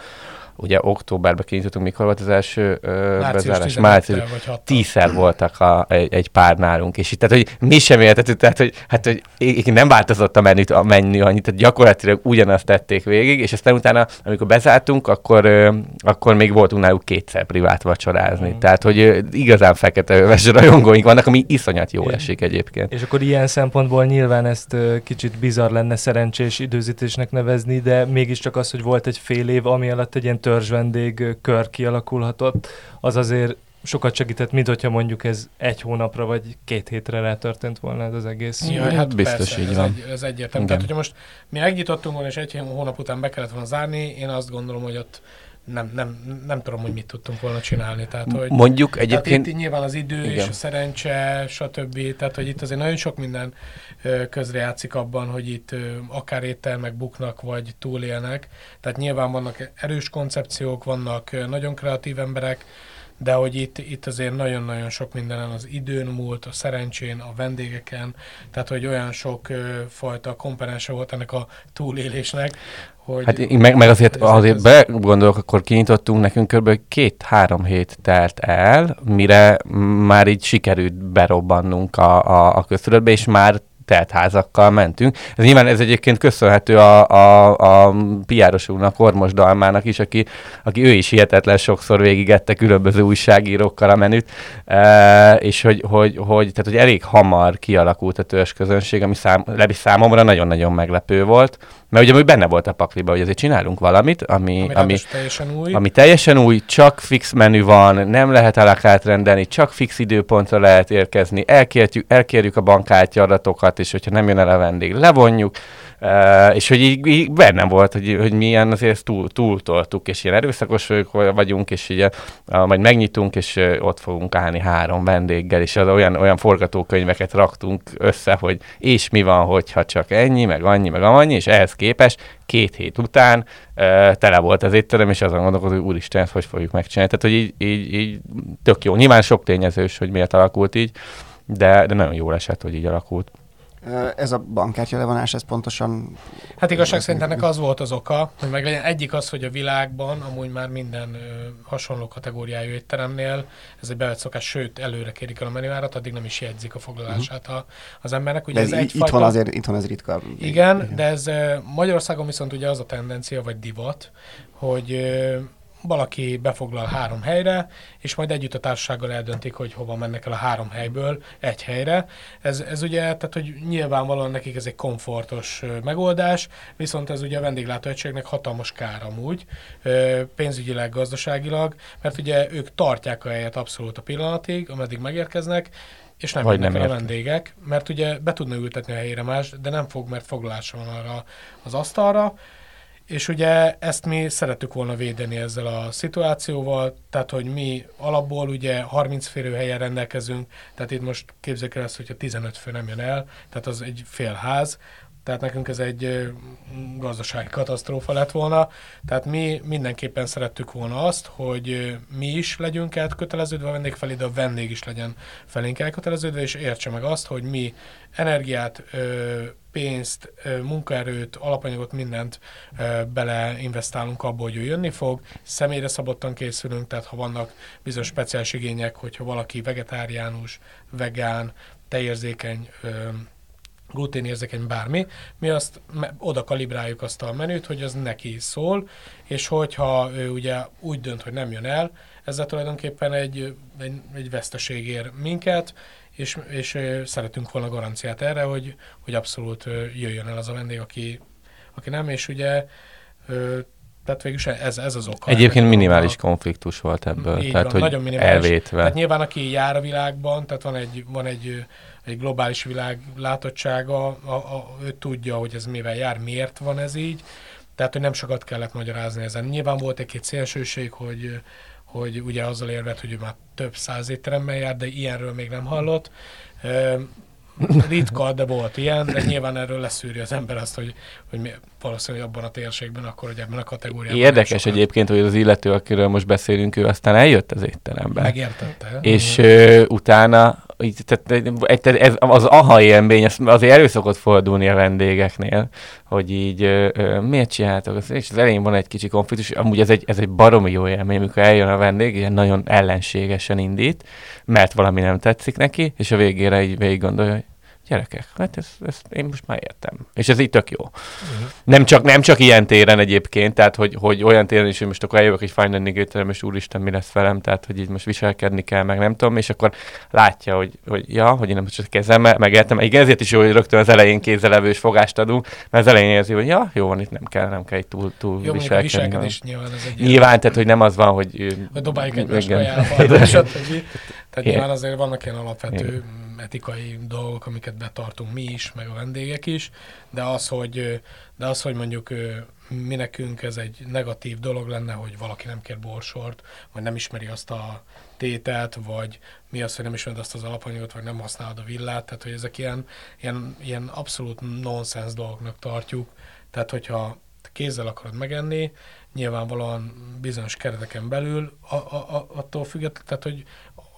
ugye októberben kinyitottunk, mikor volt az első uh, bezárás? Március. Tízszer voltak a, egy, egy pár nálunk, és itt, tehát, hogy mi sem értettük, tehát, hogy, hát, hogy nem változott a menü, a menü annyit, tehát gyakorlatilag ugyanazt tették végig, és aztán utána, amikor bezártunk, akkor, akkor még voltunk náluk kétszer privát vacsorázni. Mm. Tehát, hogy igazán fekete öves rajongóink vannak, ami iszonyat jó esik egyébként. És akkor ilyen szempontból nyilván ezt kicsit bizarr lenne szerencsés időzítésnek nevezni, de mégiscsak az, hogy volt egy fél év, ami alatt egy ilyen törzs vendég kör kialakulhatott, az azért sokat segített, mint hogyha mondjuk ez egy hónapra vagy két hétre rá történt volna ez az egész. Ja, hát biztos persze, így ez van. Egy, ez egyértelmű. Tehát, hogyha most mi megnyitottunk volna, és egy hónap után be kellett volna zárni, én azt gondolom, hogy ott nem, nem, nem tudom, hogy mit tudtunk volna csinálni. Tehát, hogy, Mondjuk egyébként... Tehát itt nyilván az idő igen. és a szerencse, stb. Tehát, hogy itt azért nagyon sok minden közrejátszik abban, hogy itt akár éttermek buknak, vagy túlélnek. Tehát nyilván vannak erős koncepciók, vannak nagyon kreatív emberek, de hogy itt, itt azért nagyon-nagyon sok mindenen az időn múlt, a szerencsén, a vendégeken, tehát hogy olyan sok ö, fajta komponense volt ennek a túlélésnek, hogy... Hát meg, meg azért, azért begondolok, akkor kinyitottunk, nekünk kb. két-három hét telt el, mire már így sikerült berobbannunk a, a, a köztudatba, és már teltházakkal mentünk. Ez nyilván ez egyébként köszönhető a, a, a piárosunknak, Ormos Dalmának is, aki, aki ő is hihetetlen sokszor végigette különböző újságírókkal a menüt, e, és hogy, hogy, hogy, tehát, hogy elég hamar kialakult a törzsközönség, ami szám, számomra nagyon-nagyon meglepő volt, mert ugye benne volt a pakliba, hogy azért csinálunk valamit, ami, ami, ami, teljesen új. ami teljesen új, csak fix menü van, nem lehet alakát rendelni, csak fix időpontra lehet érkezni, elkérjük, elkérjük a bankkártya adatokat, és hogyha nem jön el a vendég, levonjuk, és hogy így, így bennem volt, hogy, hogy milyen azért túl, túltoltuk, és ilyen erőszakos vagyunk, és így majd megnyitunk, és ott fogunk állni három vendéggel, és az olyan, olyan forgatókönyveket raktunk össze, hogy és mi van, hogyha csak ennyi, meg annyi, meg annyi, és ehhez képest két hét után uh, tele volt az étterem, és azon gondolkodom, hogy úristen, ezt hogy fogjuk megcsinálni. Tehát, hogy így, így, így tök jó. Nyilván sok tényezős, hogy miért alakult így, de, de nagyon jól esett, hogy így alakult. Ez a bankkártya levonás, ez pontosan... Hát igazság szerint ennek az volt az oka, hogy meg legyen egyik az, hogy a világban amúgy már minden ö, hasonló kategóriájú étteremnél ez egy bevett szokás, sőt előre kérik el a menüárat, addig nem is jegyzik a foglalását a, az embernek. Ugye ez, ez egyfajta... itthon azért itthon ez ritka. Igen, igen, de ez Magyarországon viszont ugye az a tendencia, vagy divat, hogy valaki befoglal három helyre, és majd együtt a társasággal eldöntik, hogy hova mennek el a három helyből egy helyre. Ez, ez ugye, tehát hogy nyilvánvalóan nekik ez egy komfortos megoldás, viszont ez ugye a vendéglátóegységnek hatalmas kár amúgy, pénzügyileg, gazdaságilag, mert ugye ők tartják a helyet abszolút a pillanatig, ameddig megérkeznek, és nem Vagy nem el a vendégek, mert ugye be tudna ültetni a helyére más, de nem fog, mert foglalása van arra az asztalra, és ugye ezt mi szerettük volna védeni ezzel a szituációval, tehát hogy mi alapból ugye 30 férőhelyen rendelkezünk, tehát itt most képzeljük el ezt, hogyha 15 fő nem jön el, tehát az egy fél ház, tehát nekünk ez egy gazdasági katasztrófa lett volna. Tehát mi mindenképpen szerettük volna azt, hogy mi is legyünk elköteleződve a vendég felé, de a vendég is legyen felénk elköteleződve, és értse meg azt, hogy mi energiát, pénzt, munkaerőt, alapanyagot, mindent beleinvestálunk abba, hogy ő jönni fog. Személyre szabottan készülünk, tehát ha vannak bizonyos speciális igények, hogyha valaki vegetáriánus, vegán, tejérzékeny, gluténérzékeny bármi, mi azt oda kalibráljuk azt a menüt, hogy az neki szól, és hogyha ő ugye úgy dönt, hogy nem jön el, ezzel tulajdonképpen egy, egy, egy veszteség ér minket, és, és szeretünk volna garanciát erre, hogy, hogy abszolút jöjjön el az a vendég, aki, aki nem, és ugye tehát végülis ez, ez az oka. Egyébként minimális a... konfliktus volt ebből, Így tehát van, hogy nagyon minimális. elvétve. Tehát nyilván aki jár a világban, tehát van egy, van egy, egy globális világ látottsága, a, a, ő tudja, hogy ez mivel jár, miért van ez így, tehát hogy nem sokat kellett magyarázni ezen. Nyilván volt egy-két szélsőség, hogy, hogy ugye azzal érvet, hogy ő már több száz étteremben jár, de ilyenről még nem hallott. Ritka, de volt ilyen, de nyilván erről leszűri az ember azt, hogy, hogy mi, valószínűleg abban a térségben, akkor hogy ebben a kategóriában. Érdekes sokan... egyébként, hogy az illető, akiről most beszélünk, ő aztán eljött az étterembe. Megértette. És uh, utána így, tehát, ez, az aha élmény, az, azért elő szokott fordulni a vendégeknél, hogy így uh, miért csináltok És az elején van egy kicsi konfliktus, amúgy ez egy, ez egy baromi jó élmény, amikor eljön a vendég, ilyen nagyon ellenségesen indít, mert valami nem tetszik neki, és a végére így végig gondolja, hogy gyerekek, hát ezt, ezt én most már értem. És ez így tök jó. Uh-huh. Nem, csak, nem csak ilyen téren egyébként, tehát hogy, hogy olyan téren is, hogy most akkor eljövök egy fine dining étterem, és úristen, mi lesz velem, tehát hogy így most viselkedni kell, meg nem tudom, és akkor látja, hogy, hogy ja, hogy én nem csak kezem, megértem. Igen, ezért is jó, hogy rögtön az elején kézzelevős fogást adunk, mert az elején érzi, hogy ja, jó van, itt nem kell, nem kell itt túl, túl jó, viselkedni. viselkedés nyilván ez egy Nyilván, tehát hogy nem az van, hogy... Hogy dobáljuk egymás kajába, stb. Tehát nyilván azért vannak ilyen alapvető etikai dolgok, amiket betartunk mi is, meg a vendégek is, de az, hogy, de az, hogy mondjuk mi nekünk ez egy negatív dolog lenne, hogy valaki nem kér borsort, vagy nem ismeri azt a tételt, vagy mi az, hogy nem ismered azt az alapanyagot, vagy nem használod a villát, tehát hogy ezek ilyen, ilyen, ilyen abszolút nonsens dolgoknak tartjuk, tehát hogyha kézzel akarod megenni, nyilvánvalóan bizonyos kereteken belül, a, a, a, attól függetlenül, tehát hogy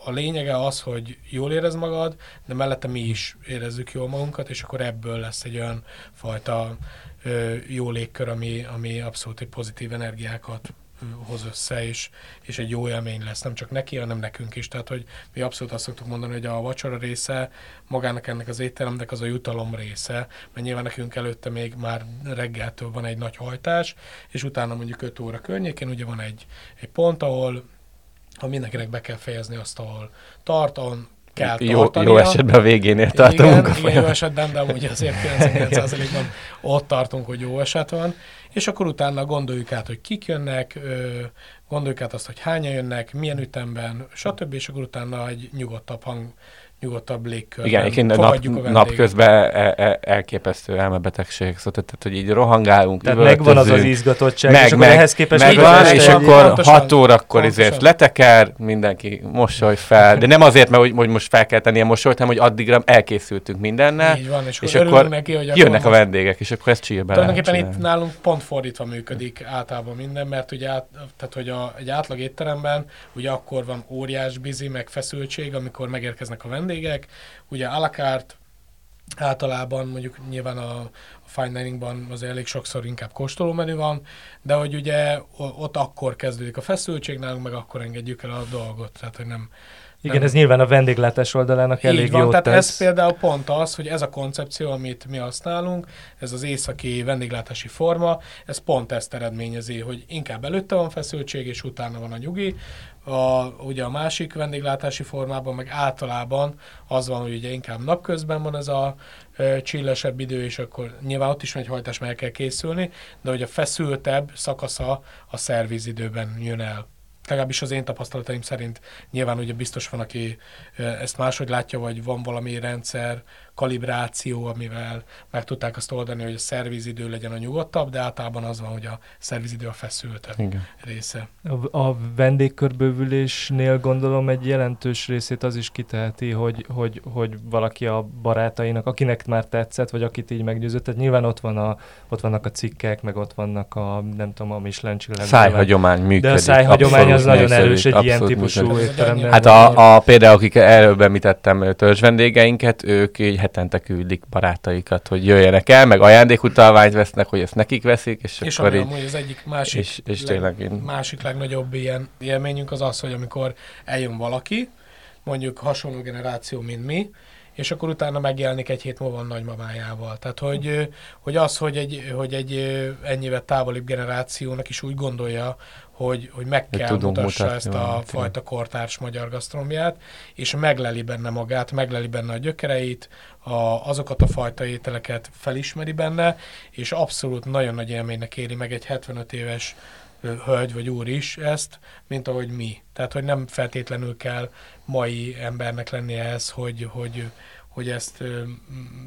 a lényege az, hogy jól érez magad, de mellette mi is érezzük jól magunkat, és akkor ebből lesz egy olyan fajta ö, jó légkör, ami, ami abszolút egy pozitív energiákat hoz össze, és, és egy jó élmény lesz, nem csak neki, hanem nekünk is. Tehát, hogy mi abszolút azt szoktuk mondani, hogy a vacsora része magának ennek az étteremnek az a jutalom része, mert nyilván nekünk előtte még már reggeltől van egy nagy hajtás, és utána mondjuk 5 óra környékén ugye van egy, egy pont, ahol ha mindenkinek be kell fejezni azt, ahol tart, ahol kell jó, tartania. Jó esetben a végénél tart igen, a munkafolyam. Igen, jó esetben, de amúgy azért 99%-ban ott tartunk, hogy jó eset van. És akkor utána gondoljuk át, hogy kik jönnek, gondoljuk át azt, hogy hányan jönnek, milyen ütemben, stb. És akkor utána egy nyugodtabb hang nyugodtabb légkörben. Igen, egyébként nap, napközben el, el, elképesztő elmebetegség, szóval tehát, hogy így rohangálunk, Tehát megvan az az izgatottság, meg, és meg, ehhez képest meg van, és akkor 6 órakor ezért leteker, mindenki mosoly fel, de nem azért, mert hogy, hogy most fel kell tenni a mosolyt, hanem hogy addigra elkészültünk mindennel, Így van, és, és akkor neki, hogy jönnek a vendégek, és akkor ezt csírbe Tulajdonképpen itt nálunk pont fordítva működik általában minden, mert ugye át, tehát, hogy a, egy átlag étteremben ugye akkor van óriás bizi, meg feszültség, amikor megérkeznek a vendégek, vendégek. Ugye a la carte általában mondjuk nyilván a, a fine diningban azért elég sokszor inkább menü van, de hogy ugye ott akkor kezdődik a feszültség, nálunk meg akkor engedjük el a dolgot, tehát hogy nem, igen, ez nyilván a vendéglátás oldalának Így elég van, jót tehát tesz. ez például pont az, hogy ez a koncepció, amit mi használunk, ez az északi vendéglátási forma, ez pont ezt eredményezi, hogy inkább előtte van feszültség, és utána van a nyugi, a, ugye a másik vendéglátási formában meg általában az van, hogy ugye inkább napközben van ez a e, csillesebb idő, és akkor nyilván ott is van egy hajtás, meg kell készülni, de hogy a feszültebb szakasza a szervizidőben jön el legalábbis az én tapasztalataim szerint. Nyilván ugye biztos van, aki ezt máshogy látja, vagy van valami rendszer, kalibráció, amivel meg tudták azt oldani, hogy a szervizidő legyen a nyugodtabb, de általában az van, hogy a szervizidő a feszültebb Igen. része. A, a vendégkörbővülésnél gondolom egy jelentős részét az is kiteheti, hogy, hogy, hogy valaki a barátainak, akinek már tetszett, vagy akit így meggyőzött, tehát nyilván ott, van a, ott vannak a cikkek, meg ott vannak a, nem tudom, a Michelin csillag. Szájhagyomány működik. De a szájhagyomány az nagyon erős egy ilyen típusú étteremben. Hát a, a, például, akik előbb említettem törzs vendégeinket, ők így hetente küldik barátaikat, hogy jöjjenek el, meg ajándékutalványt vesznek, hogy ezt nekik veszik, és, és akkor így... az egyik másik, és, és leg, én... másik legnagyobb ilyen élményünk az az, hogy amikor eljön valaki, mondjuk hasonló generáció, mint mi, és akkor utána megjelenik egy hét múlva a nagymamájával. Tehát, hogy, hogy az, hogy egy, hogy egy ennyivel távolibb generációnak is úgy gondolja, hogy, hogy meg kell tudunk mutassa mutatni ezt a igen. fajta kortárs magyar gasztronómiát, és megleli benne magát, megleli benne a gyökereit, a, azokat a fajta ételeket felismeri benne, és abszolút nagyon nagy élménynek éli meg egy 75 éves hölgy vagy úr is ezt, mint ahogy mi. Tehát, hogy nem feltétlenül kell mai embernek lennie ez, hogy, hogy, hogy ezt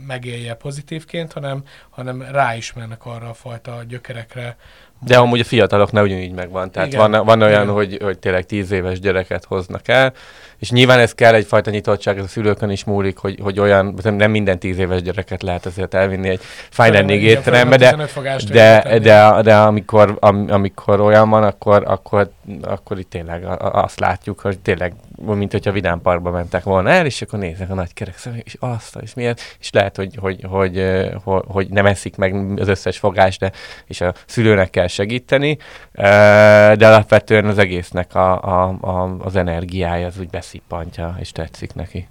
megélje pozitívként, hanem, hanem ráismernek arra a fajta gyökerekre. De amúgy a fiataloknál ugyanígy megvan. Tehát Igen, van, van olyan, igen. hogy, hogy tényleg tíz éves gyereket hoznak el, és nyilván ez kell egyfajta nyitottság, ez a szülőkön is múlik, hogy, hogy olyan, nem minden tíz éves gyereket lehet azért elvinni egy fine étterembe, de, 15 fogást de, de, de amikor, am, amikor olyan van, akkor, akkor, akkor itt tényleg azt látjuk, hogy tényleg, mint hogyha Vidám Parkba mentek volna el, és akkor néznek a nagy kerek és azt, és milyen, és lehet, hogy, hogy, hogy, hogy, hogy, hogy nem eszik meg az összes fogást, de és a szülőnek kell segíteni, de alapvetően az egésznek a, a, a, az energiája az úgy beszippantja, és tetszik neki.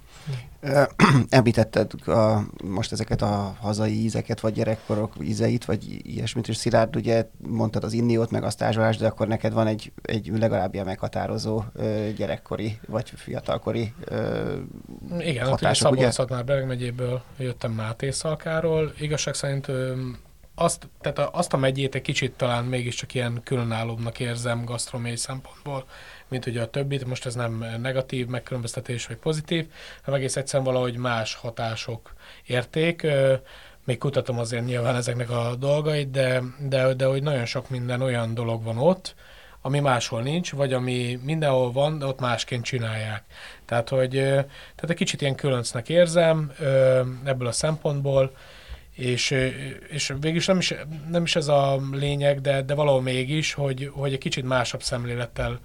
Említetted a, most ezeket a hazai ízeket, vagy gyerekkorok ízeit, vagy ilyesmit, és Szilárd, ugye mondtad az inniót, meg a stázsolást, de akkor neked van egy, egy legalább ilyen meghatározó ö, gyerekkori, vagy fiatalkori ö, Igen, ugye hatások, ugye? Szabolcs Bereg megyéből jöttem Máté Szalkáról. Igazság szerint azt, tehát azt a megyét egy kicsit talán mégiscsak ilyen különállóbbnak érzem gasztromély szempontból, mint ugye a többit. Most ez nem negatív megkülönböztetés vagy pozitív, hanem egész egyszerűen valahogy más hatások érték. Még kutatom azért nyilván ezeknek a dolgait, de, de, de hogy nagyon sok minden olyan dolog van ott, ami máshol nincs, vagy ami mindenhol van, de ott másként csinálják. Tehát, hogy tehát egy kicsit ilyen különcnek érzem ebből a szempontból, és, és végülis nem is, nem is ez a lényeg, de, de valahol mégis, hogy, hogy egy kicsit másabb szemlélettel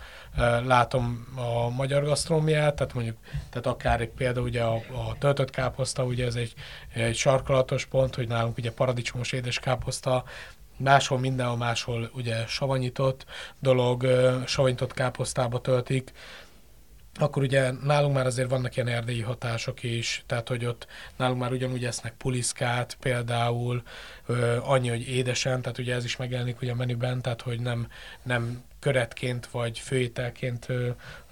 látom a magyar gasztrómiát, tehát mondjuk, tehát akár egy például ugye a, a töltött káposzta, ugye ez egy, egy sarkalatos pont, hogy nálunk ugye paradicsomos édes káposzta, máshol mindenhol máshol ugye savanyított dolog, savanyított káposztába töltik, akkor ugye nálunk már azért vannak ilyen erdélyi hatások is, tehát hogy ott nálunk már ugyanúgy esznek puliszkát például, ö, annyi, hogy édesen, tehát ugye ez is megjelenik ugye a menüben, tehát hogy nem, nem köretként vagy főételként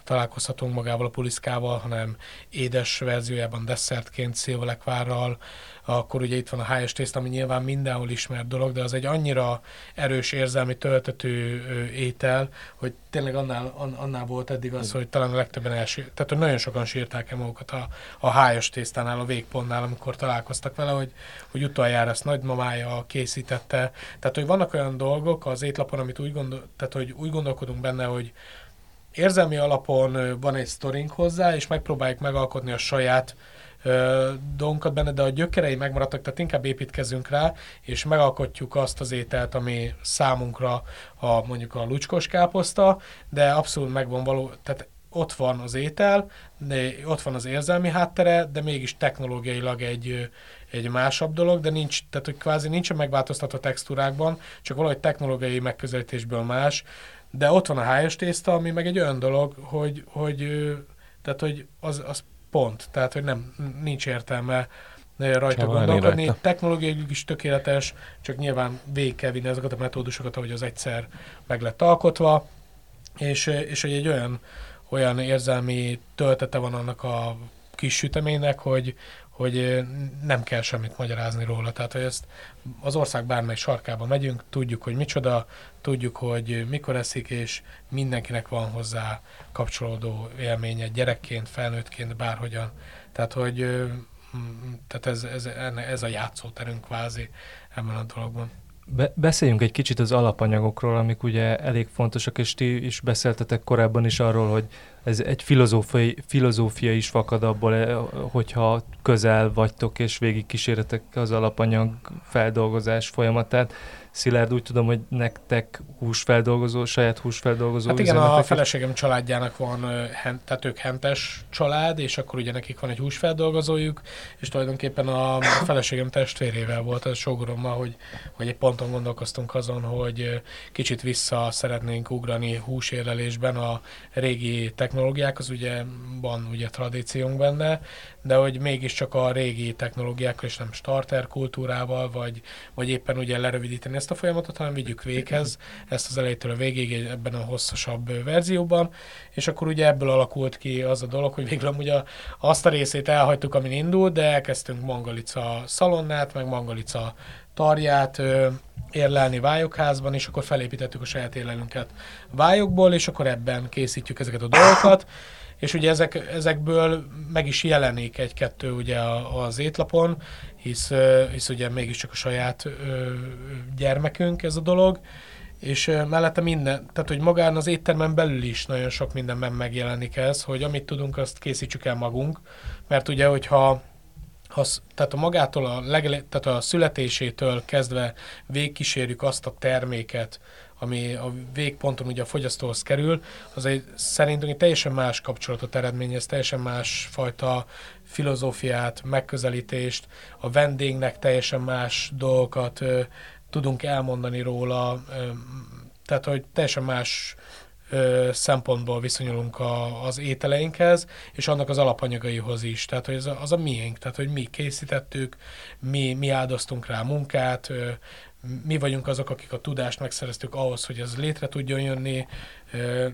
találkozhatunk magával a puliszkával, hanem édes verziójában desszertként szilvalekvárral, akkor ugye itt van a tészta, ami nyilván mindenhol ismert dolog, de az egy annyira erős érzelmi töltető étel, hogy tényleg annál, an, annál volt eddig az, hogy talán a legtöbben elsír, tehát hogy nagyon sokan sírták el magukat a, a hájas tésztánál, a végpontnál, amikor találkoztak vele, hogy, hogy utoljára ezt nagymamája készítette. Tehát, hogy vannak olyan dolgok az étlapon, amit úgy, gondol, tehát, hogy úgy gondolkodunk benne, hogy érzelmi alapon van egy sztorink hozzá, és megpróbáljuk megalkotni a saját dolgunkat benne, de a gyökerei megmaradtak, tehát inkább építkezünk rá, és megalkotjuk azt az ételt, ami számunkra a, mondjuk a lucskos káposzta, de abszolút megvan való, tehát ott van az étel, de ott van az érzelmi háttere, de mégis technológiailag egy, egy másabb dolog, de nincs, tehát hogy kvázi nincsen megváltoztatva textúrákban, csak valahogy technológiai megközelítésből más, de ott van a hájas tészta, ami meg egy olyan dolog, hogy, hogy, tehát, hogy az, az pont, tehát, hogy nem, nincs értelme rajta Csavarni gondolkodni. rajta. Technológiailag is tökéletes, csak nyilván végig kell vinni azokat a metódusokat, ahogy az egyszer meg lett alkotva, és, és hogy egy olyan, olyan érzelmi töltete van annak a kis süteménynek, hogy, hogy nem kell semmit magyarázni róla. Tehát, hogy ezt az ország bármely sarkába megyünk, tudjuk, hogy micsoda, tudjuk, hogy mikor eszik, és mindenkinek van hozzá kapcsolódó élménye, gyerekként, felnőttként, bárhogyan. Tehát, hogy tehát ez, ez, ez a játszóterünk kvázi ebben a dologban. Be- beszéljünk egy kicsit az alapanyagokról, amik ugye elég fontosak, és ti is beszéltetek korábban is arról, hogy ez egy filozófiai, filozófia is fakad abból, eh, hogyha közel vagytok, és végig kíséretek az alapanyag feldolgozás folyamatát. Szilárd, úgy tudom, hogy nektek húsfeldolgozó, saját húsfeldolgozó Hát igen, a feleségem családjának van, tehát ők hentes család, és akkor ugye nekik van egy húsfeldolgozójuk, és tulajdonképpen a feleségem testvérével volt, a sógorommal, hogy, hogy egy ponton gondolkoztunk azon, hogy kicsit vissza szeretnénk ugrani húsérlelésben a régi technológiák, az ugye van ugye tradíciónk benne, de hogy mégiscsak a régi technológiákkal, és nem starter kultúrával, vagy, vagy éppen ugye lerövidíteni ezt a folyamatot, hanem vigyük véghez ezt az elejétől a végéig ebben a hosszasabb verzióban, és akkor ugye ebből alakult ki az a dolog, hogy végül ugye azt a részét elhagytuk, amin indult, de elkezdtünk Mangalica szalonnát, meg Mangalica tarját ö, érlelni vályokházban, és akkor felépítettük a saját érlelünket vályokból, és akkor ebben készítjük ezeket a dolgokat. És ugye ezek, ezekből meg is jelenik egy-kettő ugye az étlapon, hisz, hisz ugye mégiscsak a saját gyermekünk ez a dolog, és mellette minden, tehát hogy magán az éttermen belül is nagyon sok mindenben megjelenik ez, hogy amit tudunk, azt készítsük el magunk, mert ugye, hogyha az, tehát a magától, a, legele, tehát a születésétől kezdve végkísérjük azt a terméket, ami a végponton ugye a fogyasztóhoz kerül, az egy szerintünk egy teljesen más kapcsolatot eredményez, teljesen más fajta filozófiát, megközelítést, a vendégnek teljesen más dolgokat ö, tudunk elmondani róla, ö, tehát hogy teljesen más ö, szempontból viszonyulunk a, az ételeinkhez, és annak az alapanyagaihoz is. Tehát, hogy ez a, az a miénk, tehát, hogy mi készítettük, mi, mi áldoztunk rá munkát, ö, mi vagyunk azok, akik a tudást megszereztük ahhoz, hogy ez létre tudjon jönni,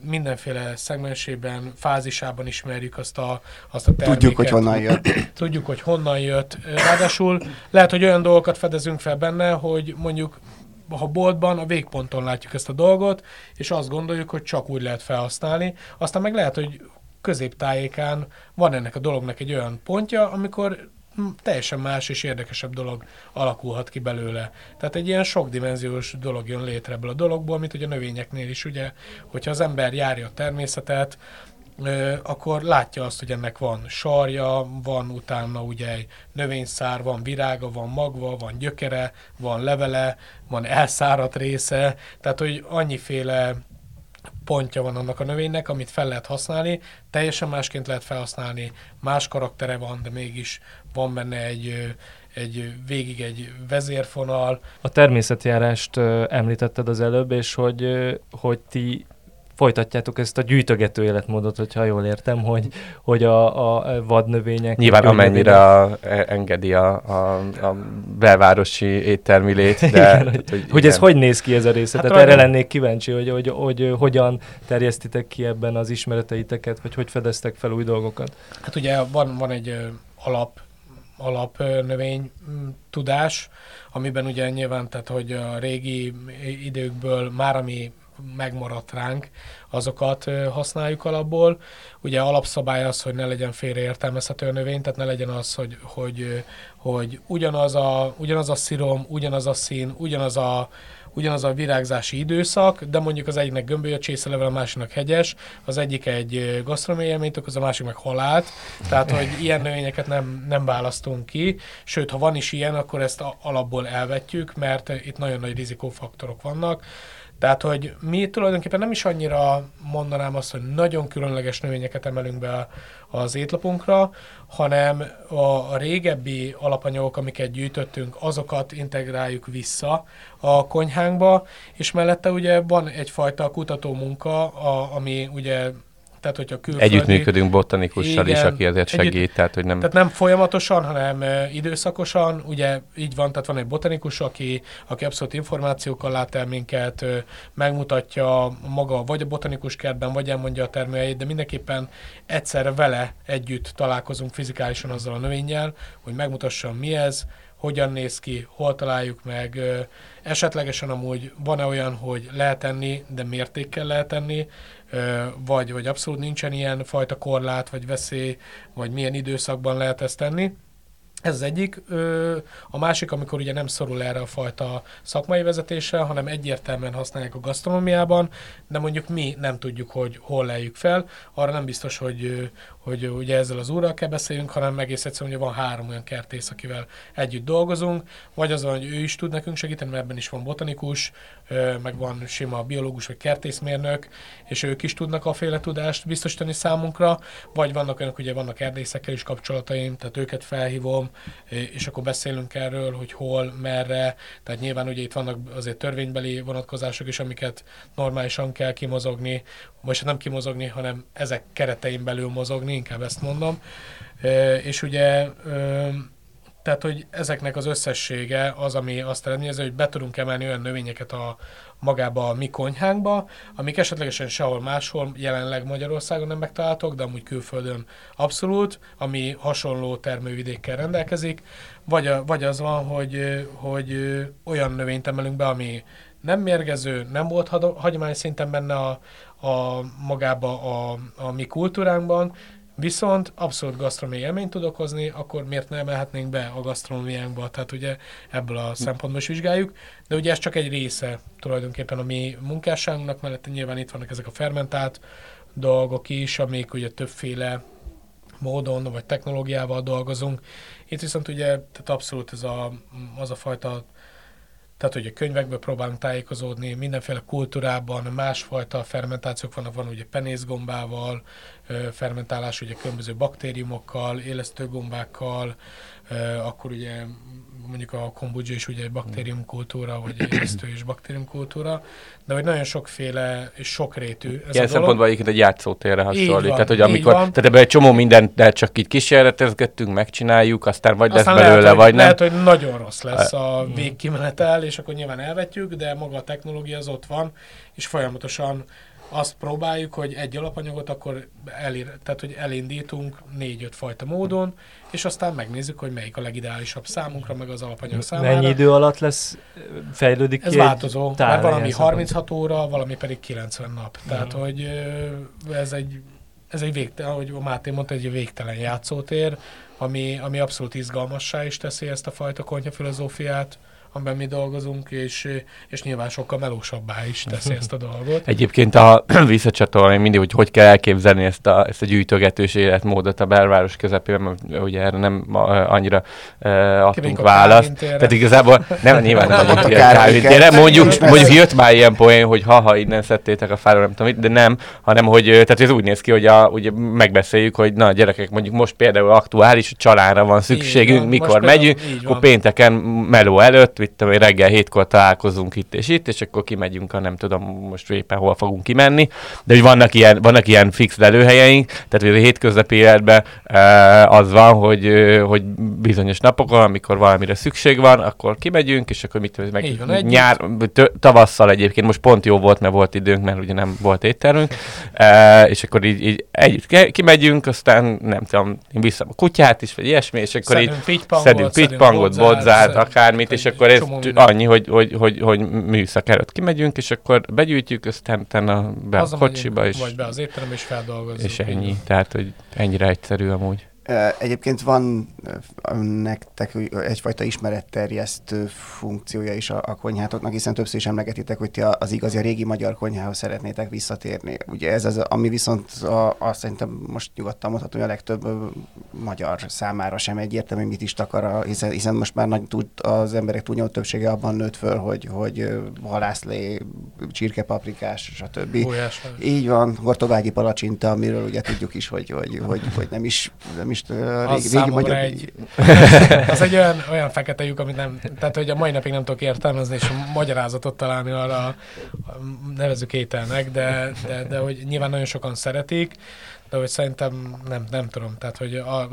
mindenféle szegmensében, fázisában ismerjük azt a, azt a terméket. Tudjuk, hogy honnan jött. Tudjuk, hogy honnan jött. Ráadásul lehet, hogy olyan dolgokat fedezünk fel benne, hogy mondjuk ha boltban a végponton látjuk ezt a dolgot, és azt gondoljuk, hogy csak úgy lehet felhasználni. Aztán meg lehet, hogy középtájékán van ennek a dolognak egy olyan pontja, amikor teljesen más és érdekesebb dolog alakulhat ki belőle. Tehát egy ilyen sokdimenziós dolog jön létre ebből a dologból, mint hogy a növényeknél is, ugye, hogyha az ember járja a természetet, akkor látja azt, hogy ennek van sarja, van utána ugye egy növényszár, van virága, van magva, van gyökere, van levele, van elszáradt része, tehát hogy annyiféle pontja van annak a növénynek, amit fel lehet használni, teljesen másként lehet felhasználni, más karaktere van, de mégis van benne egy, egy végig egy vezérfonal. A természetjárást említetted az előbb, és hogy, hogy ti folytatjátok ezt a gyűjtögető életmódot, hogyha jól értem, hogy, hogy a, a vadnövények... Nyilván amennyire a, e, engedi a, a, a belvárosi éttermi lét, de... igen, hogy, hogy, hogy ez hogy néz ki ez a része? Hát Tehát erre lennék kíváncsi, hogy, hogy, hogy, hogy hogyan terjesztitek ki ebben az ismereteiteket, vagy hogy fedeztek fel új dolgokat? Hát ugye van, van egy alap alap növény tudás, amiben ugye nyilván, tehát hogy a régi időkből már ami megmaradt ránk, azokat használjuk alapból. Ugye alapszabály az, hogy ne legyen félreértelmezhető a növény, tehát ne legyen az, hogy, hogy, hogy ugyanaz, a, ugyanaz a szirom, ugyanaz a szín, ugyanaz a, ugyanaz a virágzási időszak, de mondjuk az egyiknek gömbölyöt csészelevel, a másiknak hegyes, az egyik egy gasztronómiai élményt okoz, a másik meg halált, tehát hogy ilyen növényeket nem, nem választunk ki, sőt, ha van is ilyen, akkor ezt alapból elvetjük, mert itt nagyon nagy rizikófaktorok vannak, tehát, hogy mi tulajdonképpen nem is annyira mondanám azt, hogy nagyon különleges növényeket emelünk be az étlapunkra, hanem a, régebbi alapanyagok, amiket gyűjtöttünk, azokat integráljuk vissza a konyhánkba, és mellette ugye van egyfajta kutató munka, ami ugye tehát, hogyha külföldi... Együttműködünk botanikussal igen, is, aki azért segít, együtt, tehát hogy nem... Tehát nem folyamatosan, hanem időszakosan, ugye így van, tehát van egy botanikus, aki, aki abszolút információkkal lát el minket, megmutatja maga vagy a botanikus kertben, vagy elmondja a termőjeit, de mindenképpen egyszerre vele együtt találkozunk fizikálisan azzal a növényjel, hogy megmutassam mi ez, hogyan néz ki, hol találjuk meg, esetlegesen amúgy van-e olyan, hogy lehet enni, de mértékkel lehet enni, vagy, vagy abszolút nincsen ilyen fajta korlát, vagy veszély, vagy milyen időszakban lehet ezt tenni. Ez az egyik. A másik, amikor ugye nem szorul erre a fajta szakmai vezetésre, hanem egyértelműen használják a gasztronómiában, de mondjuk mi nem tudjuk, hogy hol lejjük fel. Arra nem biztos, hogy, hogy ugye ezzel az úrral kell beszéljünk, hanem egész egyszerűen, hogy van három olyan kertész, akivel együtt dolgozunk, vagy az hogy ő is tud nekünk segíteni, mert ebben is van botanikus, meg van sima biológus vagy kertészmérnök, és ők is tudnak a féle tudást biztosítani számunkra, vagy vannak olyanok, ugye vannak erdészekkel is kapcsolataim, tehát őket felhívom, és akkor beszélünk erről, hogy hol, merre, tehát nyilván ugye itt vannak azért törvénybeli vonatkozások is, amiket normálisan kell kimozogni, vagy nem kimozogni, hanem ezek keretein belül mozogni, inkább ezt mondom. És ugye tehát, hogy ezeknek az összessége az, ami azt eredményezi, hogy be tudunk emelni olyan növényeket a magába a mi konyhánkba, amik esetlegesen sehol máshol jelenleg Magyarországon nem megtaláltok, de amúgy külföldön abszolút, ami hasonló termővidékkel rendelkezik, vagy, a, vagy az van, hogy, hogy olyan növényt emelünk be, ami nem mérgező, nem volt hagyomány szinten benne a, a magába a, a mi kultúránkban, Viszont abszolút gasztronómiai élményt tud okozni, akkor miért nem emelhetnénk be a gasztronómiánkba? Tehát ugye ebből a szempontból is vizsgáljuk, de ugye ez csak egy része tulajdonképpen a mi munkásságunknak, mellett nyilván itt vannak ezek a fermentált dolgok is, amik ugye többféle módon vagy technológiával dolgozunk. Itt viszont ugye tehát abszolút ez a, az a fajta tehát ugye könyvekből próbálunk tájékozódni, mindenféle kultúrában másfajta fermentációk vannak, van ugye penészgombával, fermentálás ugye különböző baktériumokkal, élesztőgombákkal, akkor ugye mondjuk a kombudzsa is ugye egy baktériumkultúra, vagy élesztő és baktériumkultúra, de hogy nagyon sokféle és sokrétű ez Ilyen a szempontból egyébként egy játszótérre hasonlít. van, tehát, hogy amikor, van. tehát ebben egy csomó mindent de csak így kísérletezgettünk, megcsináljuk, aztán vagy Aztán lesz belőle, lehet, vagy hogy, nem. lehet, hogy nagyon rossz lesz a végkimenetel, és akkor nyilván elvetjük, de maga a technológia az ott van, és folyamatosan azt próbáljuk, hogy egy alapanyagot akkor elér, tehát, hogy elindítunk négy-öt fajta módon, és aztán megnézzük, hogy melyik a legideálisabb számunkra, meg az alapanyag számára. Mennyi idő alatt lesz, fejlődik Ez ki változó, mert valami ilyen 36 óra, valami pedig 90 nap. Tehát, Mhm. hogy ez egy, ez egy végtelen, ahogy Máté mondta, egy végtelen játszótér, ami, ami abszolút izgalmassá is teszi ezt a fajta konyha filozófiát, amiben mi dolgozunk, és, és nyilván sokkal melósabbá is teszi ezt a dolgot. Egyébként a visszacsatolni mindig, hogy hogy kell elképzelni ezt a, ezt a gyűjtögetős életmódot a belváros közepében, mert ugye erre nem annyira uh, adtunk a választ. Tehát igazából nem nyilván nem Ott mondjuk a ilyen Kávin kávintére. Mondjuk, mondjuk jött már ilyen poén, hogy ha-ha innen szedtétek a fáról, nem tudom de nem, hanem hogy ö, tehát ez úgy néz ki, hogy a, ugye megbeszéljük, hogy na gyerekek, mondjuk most például aktuális családra van szükségünk, van, mikor megyünk, akkor van. pénteken meló előtt, mit tudom, reggel hétkor találkozunk itt és itt, és akkor kimegyünk, a nem tudom most éppen hol fogunk kimenni, de hogy vannak ilyen, vannak ilyen fix lelőhelyeink, tehát hogy a hétköznapi életben e, az van, hogy, ö, hogy bizonyos napokon, amikor valamire szükség van, akkor kimegyünk, és akkor mit tudom, én, Így van, meg nyár, tavasszal egyébként most pont jó volt, mert volt időnk, mert ugye nem volt étterünk, e, és akkor így, így együtt kimegyünk, aztán nem tudom, én vissza a kutyát is, vagy ilyesmi, és akkor így Szedünk pitypangot, szedünk pitypangot, bodzát, akármit, és egy akkor ez annyi, hogy, hogy, hogy, hogy műszak előtt kimegyünk, és akkor begyűjtünk, aztán utána be a kocsiba, és, Vagy be az étterembe, és feldolgozzuk. és ennyi. Tehát, hogy ennyire egyszerű amúgy. Egyébként van nektek egyfajta ismeretterjesztő funkciója is a, a konyhátoknak, hiszen többször is emlegetitek, hogy ti az igazi a régi magyar konyhához szeretnétek visszatérni. Ugye ez az, ami viszont a, azt szerintem most nyugodtan mondhatom, hogy a legtöbb magyar számára sem egyértelmű, mit is takar, a, hiszen, hiszen most már nagy, tud, az emberek túlnyomó többsége abban nőtt föl, hogy, hogy halászlé, csirkepaprikás, stb. Vagy. Így van, hortobágyi palacsinta, amiről ugye tudjuk is, hogy, hogy, hogy, hogy nem is, nem is uh, Az régi, magyar... egy, az egy olyan, olyan fekete lyuk, amit nem, tehát hogy a mai napig nem tudok értelmezni, és magyarázatot találni arra, nevezük ételnek, de, de, de hogy nyilván nagyon sokan szeretik, de hogy szerintem nem, nem tudom, tehát hogy a,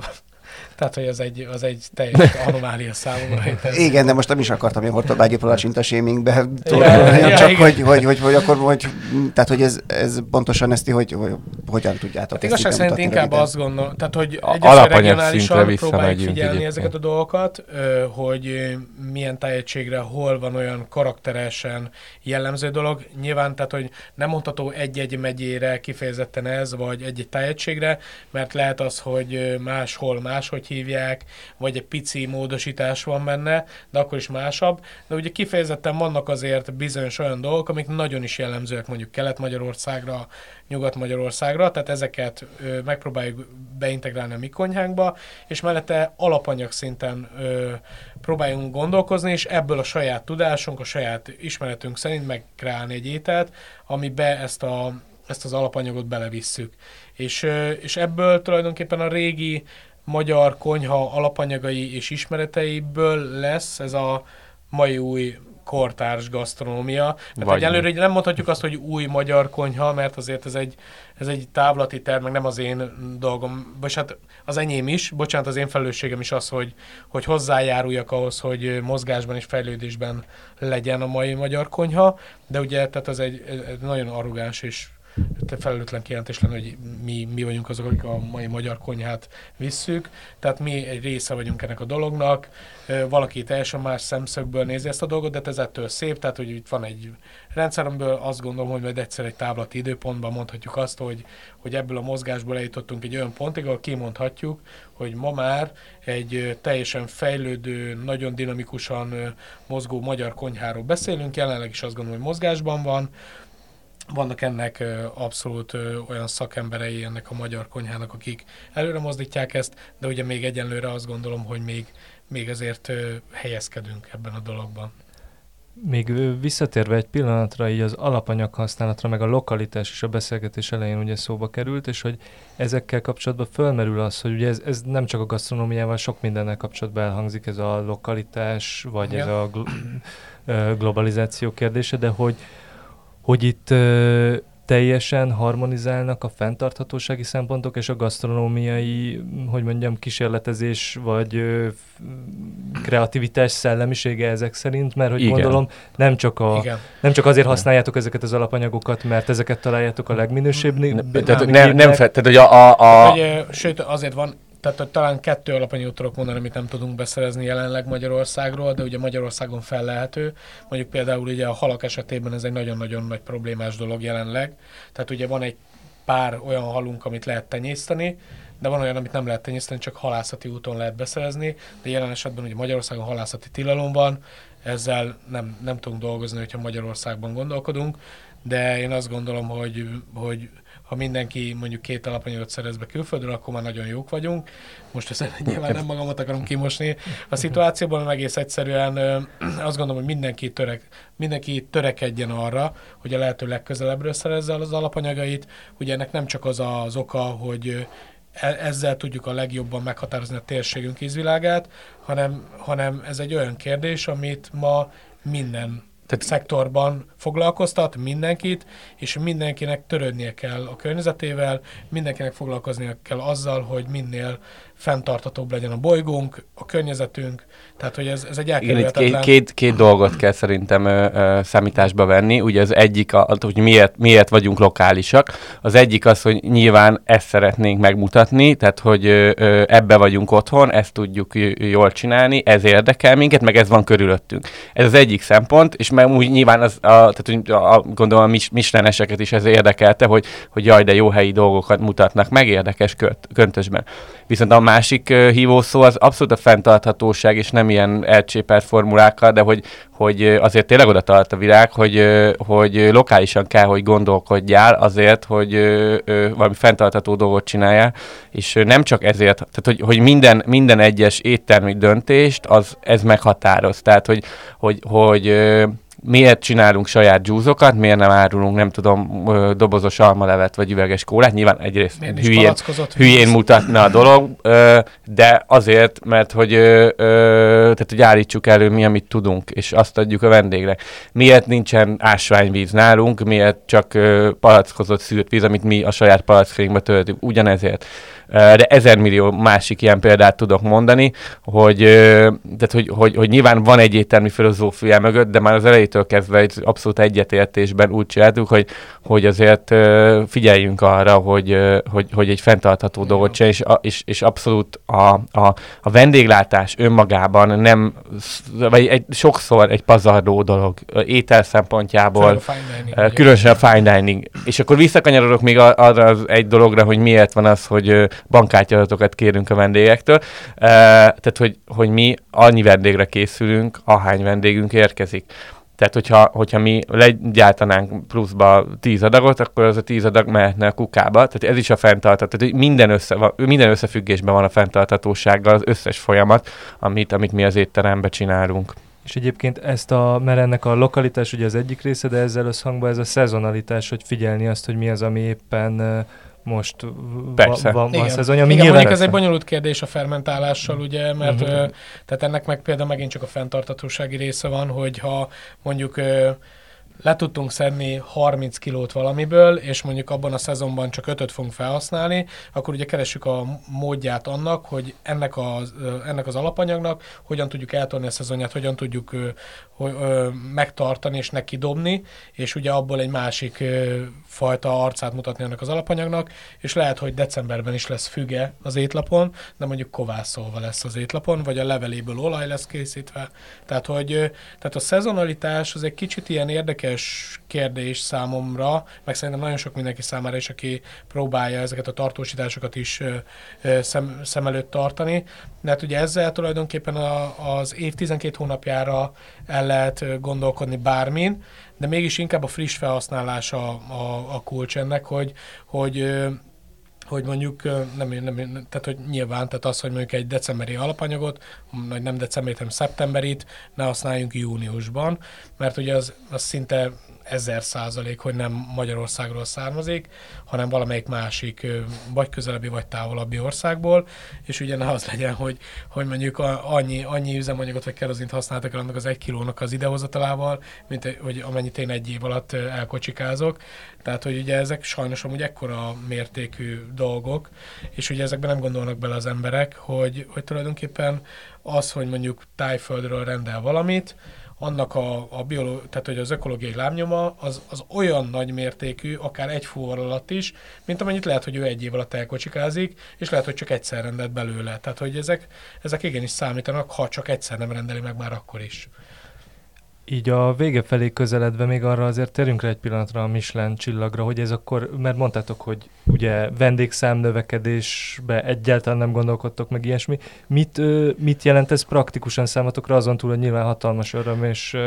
tehát, hogy az egy, az egy teljes anomália számomra. hogy Igen, de most nem is akartam ilyen hortobágyi palacsinta shamingbe Ja, csak hogy, hogy, hogy, hogy, akkor, hogy, tehát, hogy ez, ez pontosan ezt, hogy, hogy hogyan tudjátok Hát igazság szerint inkább röviden? azt gondolom, tehát hogy A- alapanyag regionálisan próbáljuk figyelni egyébként. ezeket a dolgokat, hogy milyen tájegységre hol van olyan karakteresen jellemző dolog. Nyilván, tehát hogy nem mondható egy-egy megyére kifejezetten ez, vagy egy-egy tájegységre, mert lehet az, hogy máshol máshogy máshogy hívják, vagy egy pici módosítás van benne, de akkor is másabb. De ugye kifejezetten vannak azért bizonyos olyan dolgok, amik nagyon is jellemzőek mondjuk Kelet-Magyarországra, Nyugat-Magyarországra, tehát ezeket ö, megpróbáljuk beintegrálni a mi konyhánkba, és mellette alapanyag szinten ö, próbáljunk gondolkozni, és ebből a saját tudásunk, a saját ismeretünk szerint megkreálni egy ételt, amibe ezt, a, ezt az alapanyagot belevisszük. És, és ebből tulajdonképpen a régi magyar konyha alapanyagai és ismereteiből lesz ez a mai új kortárs gasztronómia. Tehát Vagy egyelőre nem mondhatjuk azt, hogy új magyar konyha, mert azért ez egy, ez egy távlati terv, meg nem az én dolgom, vagy hát az enyém is, bocsánat, az én felelősségem is az, hogy, hogy hozzájáruljak ahhoz, hogy mozgásban és fejlődésben legyen a mai magyar konyha, de ugye tehát az egy, egy nagyon arrogáns és felelőtlen kijelentés lenne, hogy mi, mi vagyunk azok, akik a mai magyar konyhát visszük. Tehát mi egy része vagyunk ennek a dolognak. Valaki teljesen más szemszögből nézi ezt a dolgot, de ez ettől szép, tehát hogy itt van egy rendszer, amiből azt gondolom, hogy majd egyszer egy távlati időpontban mondhatjuk azt, hogy, hogy ebből a mozgásból eljutottunk egy olyan pontig, ahol kimondhatjuk, hogy ma már egy teljesen fejlődő, nagyon dinamikusan mozgó magyar konyháról beszélünk, jelenleg is azt gondolom, hogy mozgásban van, vannak ennek abszolút olyan szakemberei ennek a magyar konyhának, akik előre mozdítják ezt, de ugye még egyenlőre azt gondolom, hogy még, még azért helyezkedünk ebben a dologban. Még visszatérve egy pillanatra így az alapanyag használatra, meg a lokalitás is a beszélgetés elején ugye szóba került, és hogy ezekkel kapcsolatban fölmerül az, hogy ugye ez, ez nem csak a gasztronómiával, sok mindennel kapcsolatban elhangzik ez a lokalitás, vagy ja. ez a gl- globalizáció kérdése, de hogy, hogy itt ö, teljesen harmonizálnak a fenntarthatósági szempontok és a gasztronómiai, hogy mondjam, kísérletezés vagy ö, kreativitás szellemisége ezek szerint, mert hogy Igen. gondolom nem csak, a, nem csak azért használjátok ezeket az alapanyagokat, mert ezeket találjátok a legminősebb. Tehát nem, nem, tehát, hogy a, a, a... Hogy, sőt, azért van, tehát hogy talán kettő alapanyagot tudok mondani, amit nem tudunk beszerezni jelenleg Magyarországról, de ugye Magyarországon fellehető. Mondjuk például ugye a halak esetében ez egy nagyon-nagyon nagy problémás dolog jelenleg. Tehát ugye van egy pár olyan halunk, amit lehet tenyészteni, de van olyan, amit nem lehet tenyészteni, csak halászati úton lehet beszerezni, de jelen esetben ugye Magyarországon halászati tilalom van, ezzel nem, nem tudunk dolgozni, hogyha Magyarországban gondolkodunk, de én azt gondolom, hogy, hogy ha mindenki mondjuk két alapanyagot szerez be külföldről, akkor már nagyon jók vagyunk. Most ezen nyilván nem magamat akarom kimosni a szituációban, hanem egész egyszerűen azt gondolom, hogy mindenki, törek, mindenki törekedjen arra, hogy a lehető legközelebbről szerezze az alapanyagait. Ugye ennek nem csak az az oka, hogy e, ezzel tudjuk a legjobban meghatározni a térségünk ízvilágát, hanem, hanem ez egy olyan kérdés, amit ma minden tehát szektorban foglalkoztat mindenkit, és mindenkinek törődnie kell a környezetével, mindenkinek foglalkoznia kell azzal, hogy minél fenntartatóbb legyen a bolygónk, a környezetünk, tehát hogy ez, ez egy elkerülhetetlen... két, két, két dolgot kell szerintem ö, ö, számításba venni. Ugye az egyik, a, hogy miért, miért vagyunk lokálisak. Az egyik az, hogy nyilván ezt szeretnénk megmutatni, tehát hogy ö, ö, ebbe vagyunk otthon, ezt tudjuk jól csinálni, ez érdekel minket, meg ez van körülöttünk. Ez az egyik szempont, és meg úgy nyilván az, a, tehát, hogy a, a, gondolom a mis, misleneseket is ez érdekelte, hogy, hogy jaj, de jó helyi dolgokat mutatnak meg, érdekes könt, köntösben. Viszont a másik hívószó az abszolút a fenntarthatóság, és nem ilyen elcsépelt formulákkal, de hogy, hogy azért tényleg oda tart a világ, hogy, hogy lokálisan kell, hogy gondolkodjál azért, hogy valami fenntartható dolgot csináljál, és nem csak ezért, tehát hogy, hogy minden, minden egyes éttermi döntést az ez meghatároz. Tehát, hogy, hogy, hogy miért csinálunk saját dzsúzokat, miért nem árulunk, nem tudom, dobozos almalevet vagy üveges kólát. Nyilván egyrészt hülyén, hülyén mutatna a dolog, de azért, mert hogy, tehát, hogy állítsuk elő mi, amit tudunk, és azt adjuk a vendégre. Miért nincsen ásványvíz nálunk, miért csak palackozott szűrt víz, amit mi a saját palackainkba töltünk. Ugyanezért de ezer millió másik ilyen példát tudok mondani, hogy, tehát, hogy, hogy, hogy nyilván van egy éttermi filozófia mögött, de már az elejétől elejétől kezdve egy abszolút egyetértésben úgy csináltuk, hogy, hogy azért figyeljünk arra, hogy, hogy, hogy egy fenntartható dolgot csinálj, és, és, és abszolút a, a, a vendéglátás önmagában nem, vagy egy, sokszor egy pazarló dolog étel szempontjából, a. Különösen a fine dining. És akkor visszakanyarodok még arra az egy dologra, hogy miért van az, hogy bankkártyadatokat kérünk a vendégektől. Tehát, hogy, hogy mi annyi vendégre készülünk, ahány vendégünk érkezik. Tehát, hogyha, hogyha mi legyártanánk pluszba 10 adagot, akkor az a 10 adag mehetne a kukába. Tehát ez is a fenntartató. Tehát minden, össze, minden összefüggésben van a fenntartatósággal az összes folyamat, amit, amit mi az étteremben csinálunk. És egyébként ezt a, mert ennek a lokalitás ugye az egyik része, de ezzel összhangban ez a szezonalitás, hogy figyelni azt, hogy mi az, ami éppen ö, most Persze. va, van, van szezonja, ami Igen nyilván mondjuk ez egy bonyolult kérdés a fermentálással, ugye, mert Mhm. ö, tehát ennek meg például megint csak a fenntartatósági része van, hogy ha mondjuk le tudtunk szedni 30 kilót valamiből, és mondjuk abban a szezonban csak 5-öt fogunk felhasználni, akkor ugye keressük a módját annak, hogy ennek az, ennek az alapanyagnak hogyan tudjuk eltolni a szezonját, hogyan tudjuk ö, ö, megtartani és neki dobni, és ugye abból egy másik fajta arcát mutatni annak az alapanyagnak, és lehet, hogy decemberben is lesz füge az étlapon, de mondjuk kovászolva lesz az étlapon, vagy a leveléből olaj lesz készítve. Tehát, hogy tehát a szezonalitás az egy kicsit ilyen érdekes kérdés számomra, meg szerintem nagyon sok mindenki számára is, aki próbálja ezeket a tartósításokat is szem, szem előtt tartani. De hát ugye ezzel tulajdonképpen a, az év 12 hónapjára el lehet gondolkodni bármin, de mégis inkább a friss felhasználás a, a, kulcs ennek, hogy, hogy hogy mondjuk nem, nem, tehát hogy nyilván, tehát az, hogy mondjuk egy decemberi alapanyagot, vagy nem decemberi, hanem szeptemberit ne használjunk júniusban, mert ugye az, az szinte ezer százalék, hogy nem Magyarországról származik, hanem valamelyik másik, vagy közelebbi, vagy távolabbi országból, és ugye ne az legyen, hogy, hogy mondjuk annyi, annyi üzemanyagot vagy kerozint használtak el annak az egy kilónak az idehozatalával, mint hogy amennyit én egy év alatt elkocsikázok. Tehát, hogy ugye ezek sajnos amúgy ekkora mértékű dolgok, és ugye ezekben nem gondolnak bele az emberek, hogy, hogy tulajdonképpen az, hogy mondjuk tájföldről rendel valamit, annak a, a bioló, tehát hogy az ökológiai lábnyoma az, az olyan nagy mértékű, akár egy fuvar alatt is, mint amennyit lehet, hogy ő egy év alatt elkocsikázik, és lehet, hogy csak egyszer rendelt belőle. Tehát, hogy ezek, ezek igenis számítanak, ha csak egyszer nem rendeli meg már akkor is. Így a vége felé közeledve még arra azért térjünk rá egy pillanatra a Michelin csillagra, hogy ez akkor, mert mondtátok, hogy ugye vendégszám növekedésbe egyáltalán nem gondolkodtok meg ilyesmi. Mit, mit jelent ez praktikusan számotokra, azon túl, hogy nyilván hatalmas öröm és,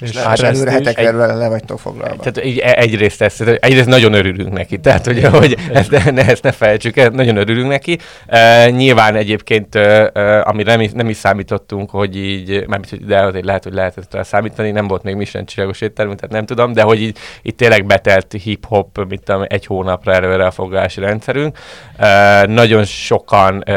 És és lehet, stressz előre hetekre le, le vagytok foglalva. Tehát így e- egyrészt, ezt, egyrészt nagyon örülünk neki, tehát hogy, hogy ezt, ne, ezt ne felejtsük el, nagyon örülünk neki. Uh, nyilván egyébként, uh, amire nem, is- nem is számítottunk, hogy így, mármint, hogy de azért lehet, hogy lehetett rá számítani, nem volt még Michelin csillagos éttermünk, tehát nem tudom, de hogy így tényleg betelt hip-hop, mint tudom, egy hónapra előre a foglalási rendszerünk. Uh, nagyon sokan uh,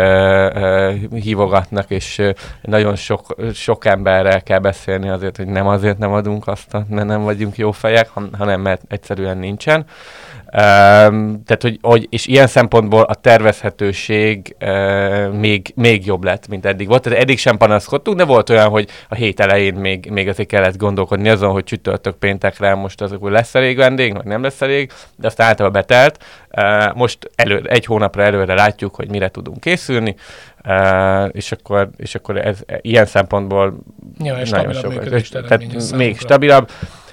uh, hívogatnak, és uh, nagyon sok, sok emberrel kell beszélni azért, hogy nem azért nem adunk azt, mert nem vagyunk jó fejek, han- hanem mert egyszerűen nincsen. Um, tehát, hogy, hogy, és ilyen szempontból a tervezhetőség uh, még, még jobb lett, mint eddig volt. Tehát eddig sem panaszkodtunk, de volt olyan, hogy a hét elején még, még azért kellett gondolkodni azon, hogy csütörtök péntekre most azok, hogy lesz elég vendég, vagy nem lesz elég, de azt általában betelt. Most elő, egy hónapra előre látjuk, hogy mire tudunk készülni, és akkor, és akkor ez ilyen szempontból Ja, és nagyon stabilabb sok. működést Tehát még stabilabb.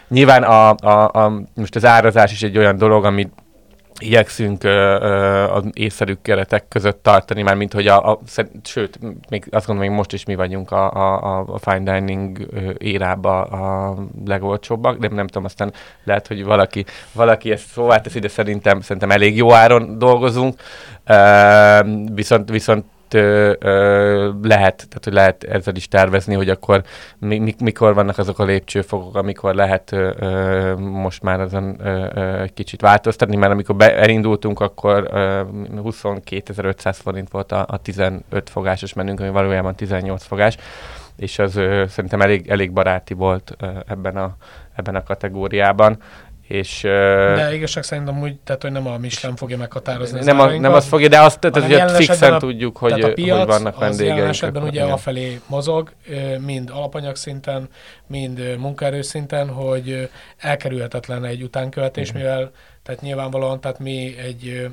Nyilván a, a, a, most az árazás is egy olyan dolog, amit igyekszünk az észszerű keretek között tartani, már mint hogy a, a sőt, még azt gondolom, még most is mi vagyunk a, a, a- fine dining érába a legolcsóbbak, de nem tudom, aztán lehet, hogy valaki, valaki ezt szóvá teszi, de szerintem, szerintem elég jó áron dolgozunk, viszont, viszont ö, ö, lehet, tehát hogy lehet ezzel is tervezni, hogy akkor mi, mi, mikor vannak azok a lépcsőfokok, amikor lehet ö, most már azon ö, kicsit változtatni, mert amikor be, elindultunk, akkor ö, 22.500 forint volt a, a 15 fogásos menünk, ami valójában 18 fogás, és az ö, szerintem elég, elég baráti volt ö, ebben, a, ebben a kategóriában és... De igazság szerint amúgy, tehát hogy nem a Michelin fogja meghatározni nem, a, nem azt fogja, de azt tehát, hogy fixen a, tudjuk, hogy, a piac, hogy vannak vendégeink. Az esetben ugye afelé mozog, mind alapanyag szinten, mind munkaerő szinten, hogy elkerülhetetlen egy utánkövetés, mm. mivel tehát nyilvánvalóan, tehát mi egy,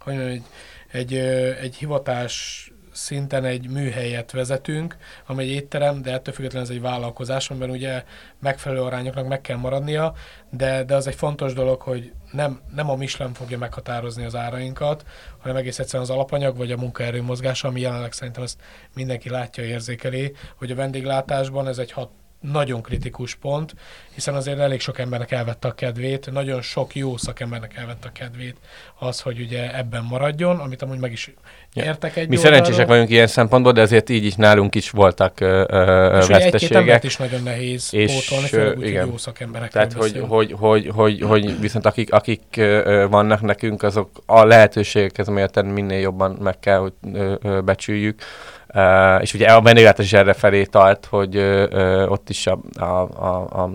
hogy mondjam, egy, egy, egy hivatás szinten egy műhelyet vezetünk, amely egy étterem, de ettől függetlenül ez egy vállalkozás, amiben ugye megfelelő arányoknak meg kell maradnia, de, de az egy fontos dolog, hogy nem, nem a Michelin fogja meghatározni az árainkat, hanem egész egyszerűen az alapanyag vagy a munkaerő mozgása, ami jelenleg szerintem ezt mindenki látja, érzékeli, hogy a vendéglátásban ez egy hat, nagyon kritikus pont, hiszen azért elég sok embernek elvette a kedvét, nagyon sok jó szakembernek elvette a kedvét az, hogy ugye ebben maradjon, amit amúgy meg is értek egy Mi oldalról. szerencsések vagyunk ilyen szempontból, de azért így is nálunk is voltak ö, ö, és veszteségek. egy is nagyon nehéz és, pótolni, főleg úgy, igen. jó szakemberek. Tehát, hogy, hogy, hogy, hogy, hogy, viszont akik, akik ö, vannak nekünk, azok a lehetőségekhez mérten minél jobban meg kell, hogy ö, ö, becsüljük És ugye a vendéglátás is erre felé tart, hogy uh, ott is a, a, a, a,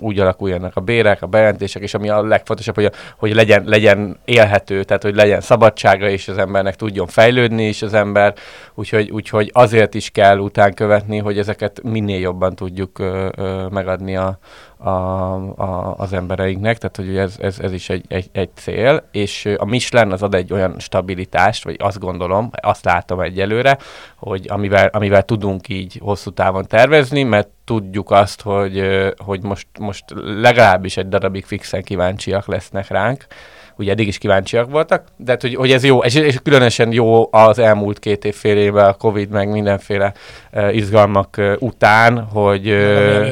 úgy alakuljanak a bérek, a bejelentések, és ami a legfontosabb, hogy, a, hogy legyen, legyen élhető, tehát hogy legyen szabadsága, és az embernek tudjon fejlődni is az ember, úgyhogy, úgyhogy azért is kell után követni, hogy ezeket minél jobban tudjuk uh, uh, megadni a, a, a, az embereinknek, tehát hogy ez, ez, ez is egy, egy, egy cél, és a Michelin az ad egy olyan stabilitást, vagy azt gondolom, azt látom egyelőre, hogy amivel, amivel tudunk így hosszú távon tervezni, mert tudjuk azt, hogy, hogy most, most legalábbis egy darabig fixen kíváncsiak lesznek ránk, ugye eddig is kíváncsiak voltak, de hát, hogy, hogy ez jó, és, és különösen jó az elmúlt két év fél évvel a Covid, meg mindenféle uh, izgalmak uh, után, hogy, uh,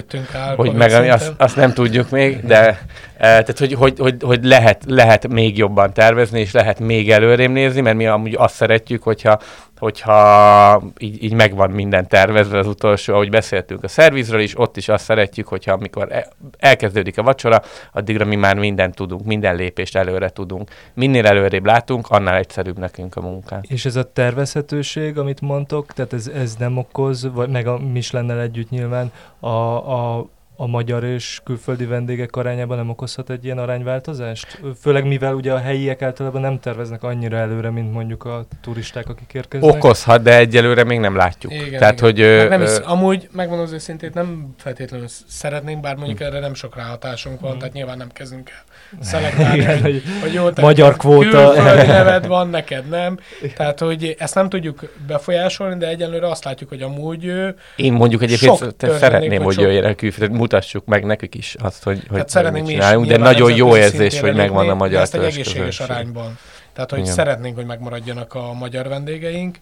hogy meg azt, azt nem tudjuk még, de uh, tehát, hogy, hogy, hogy, hogy lehet, lehet még jobban tervezni, és lehet még előrém nézni, mert mi amúgy azt szeretjük, hogyha hogyha így, így megvan minden tervezve az utolsó, ahogy beszéltünk a szervizről is, ott is azt szeretjük, hogyha amikor e, elkezdődik a vacsora, addigra mi már mindent tudunk, minden lépést előre tudunk. Minél előrébb látunk, annál egyszerűbb nekünk a munkánk. És ez a tervezhetőség, amit mondtok, tehát ez, ez nem okoz, vagy meg a Michelin együtt nyilván a, a a magyar és külföldi vendégek arányában nem okozhat egy ilyen arányváltozást? Főleg mivel ugye a helyiek általában nem terveznek annyira előre, mint mondjuk a turisták, akik érkeznek. Okozhat, de egyelőre még nem látjuk. Igen, Tehát, igen. hogy... Ö, nem is, amúgy, megmondom az őszintét, nem feltétlenül szeretnénk, bár mondjuk erre nem sok ráhatásunk van, mm. tehát nyilván nem kezdünk el szelektálni, hogy, hogy, hogy jó, magyar kvóta. Külföldi neved van, neked nem. Tehát, hogy ezt nem tudjuk befolyásolni, de egyelőre azt látjuk, hogy amúgy Én mondjuk egyébként szeretném, hogy jöjjenek külföldi mutassuk meg nekik is azt, hogy, hogy hát szeretnénk csinálunk, de nagyon jó érzés, hogy megvan a magyar ezt egy egészséges arányban. Tehát, hogy Igen. szeretnénk, hogy megmaradjanak a magyar vendégeink,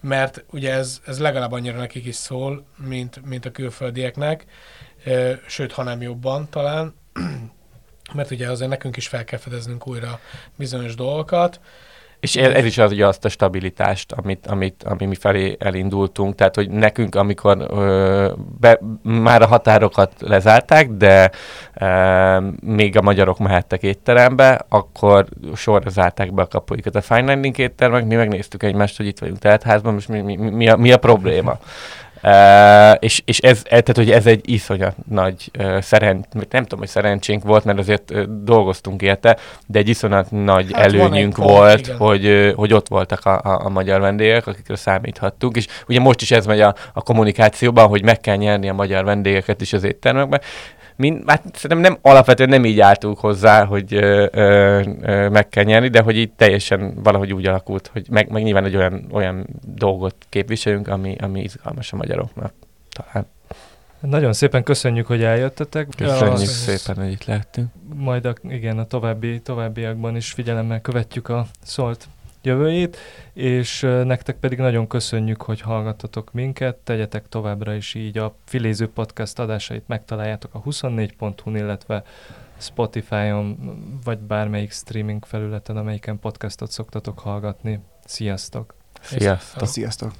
mert ugye ez, ez legalább annyira nekik is szól, mint, mint a külföldieknek, sőt, ha nem jobban talán, mert ugye azért nekünk is fel kell fedeznünk újra bizonyos dolgokat, és ez is az, ugye azt a stabilitást, amit, amit, ami mi felé elindultunk, tehát hogy nekünk, amikor ö, be, már a határokat lezárták, de ö, még a magyarok mehettek étterembe, akkor sorra zárták be a kapuikat a fine dining éttermek, mi megnéztük egymást, hogy itt vagyunk teltházban, most mi, mi, mi, a, mi a probléma. Uh, és, és ez, tehát, hogy ez egy iszonyat nagy uh, szerencs, nem tudom, hogy szerencsénk volt, mert azért uh, dolgoztunk érte, de egy iszonyat nagy hát előnyünk volt, pont, hogy, uh, hogy ott voltak a, a, a magyar vendégek, akikre számíthattunk, és ugye most is ez megy a, a kommunikációban, hogy meg kell nyerni a magyar vendégeket is az éttermekben, Mind, hát szerintem nem, alapvetően nem így álltunk hozzá, hogy ö, ö, ö, meg kell nyerni, de hogy így teljesen valahogy úgy alakult, hogy meg, meg nyilván egy olyan, olyan dolgot képviseljünk, ami, ami izgalmas a magyaroknak talán. Nagyon szépen köszönjük, hogy eljöttetek. Köszönjük a, szépen, hogy itt lehetünk. Majd a, igen, a további, továbbiakban is figyelemmel követjük a szólt jövőjét, és nektek pedig nagyon köszönjük, hogy hallgattatok minket, tegyetek továbbra is így a Filéző Podcast adásait megtaláljátok a 24.hu-n, illetve Spotify-on, vagy bármelyik streaming felületen, amelyiken podcastot szoktatok hallgatni. Sziasztok! Sziasztok! Sziasztok!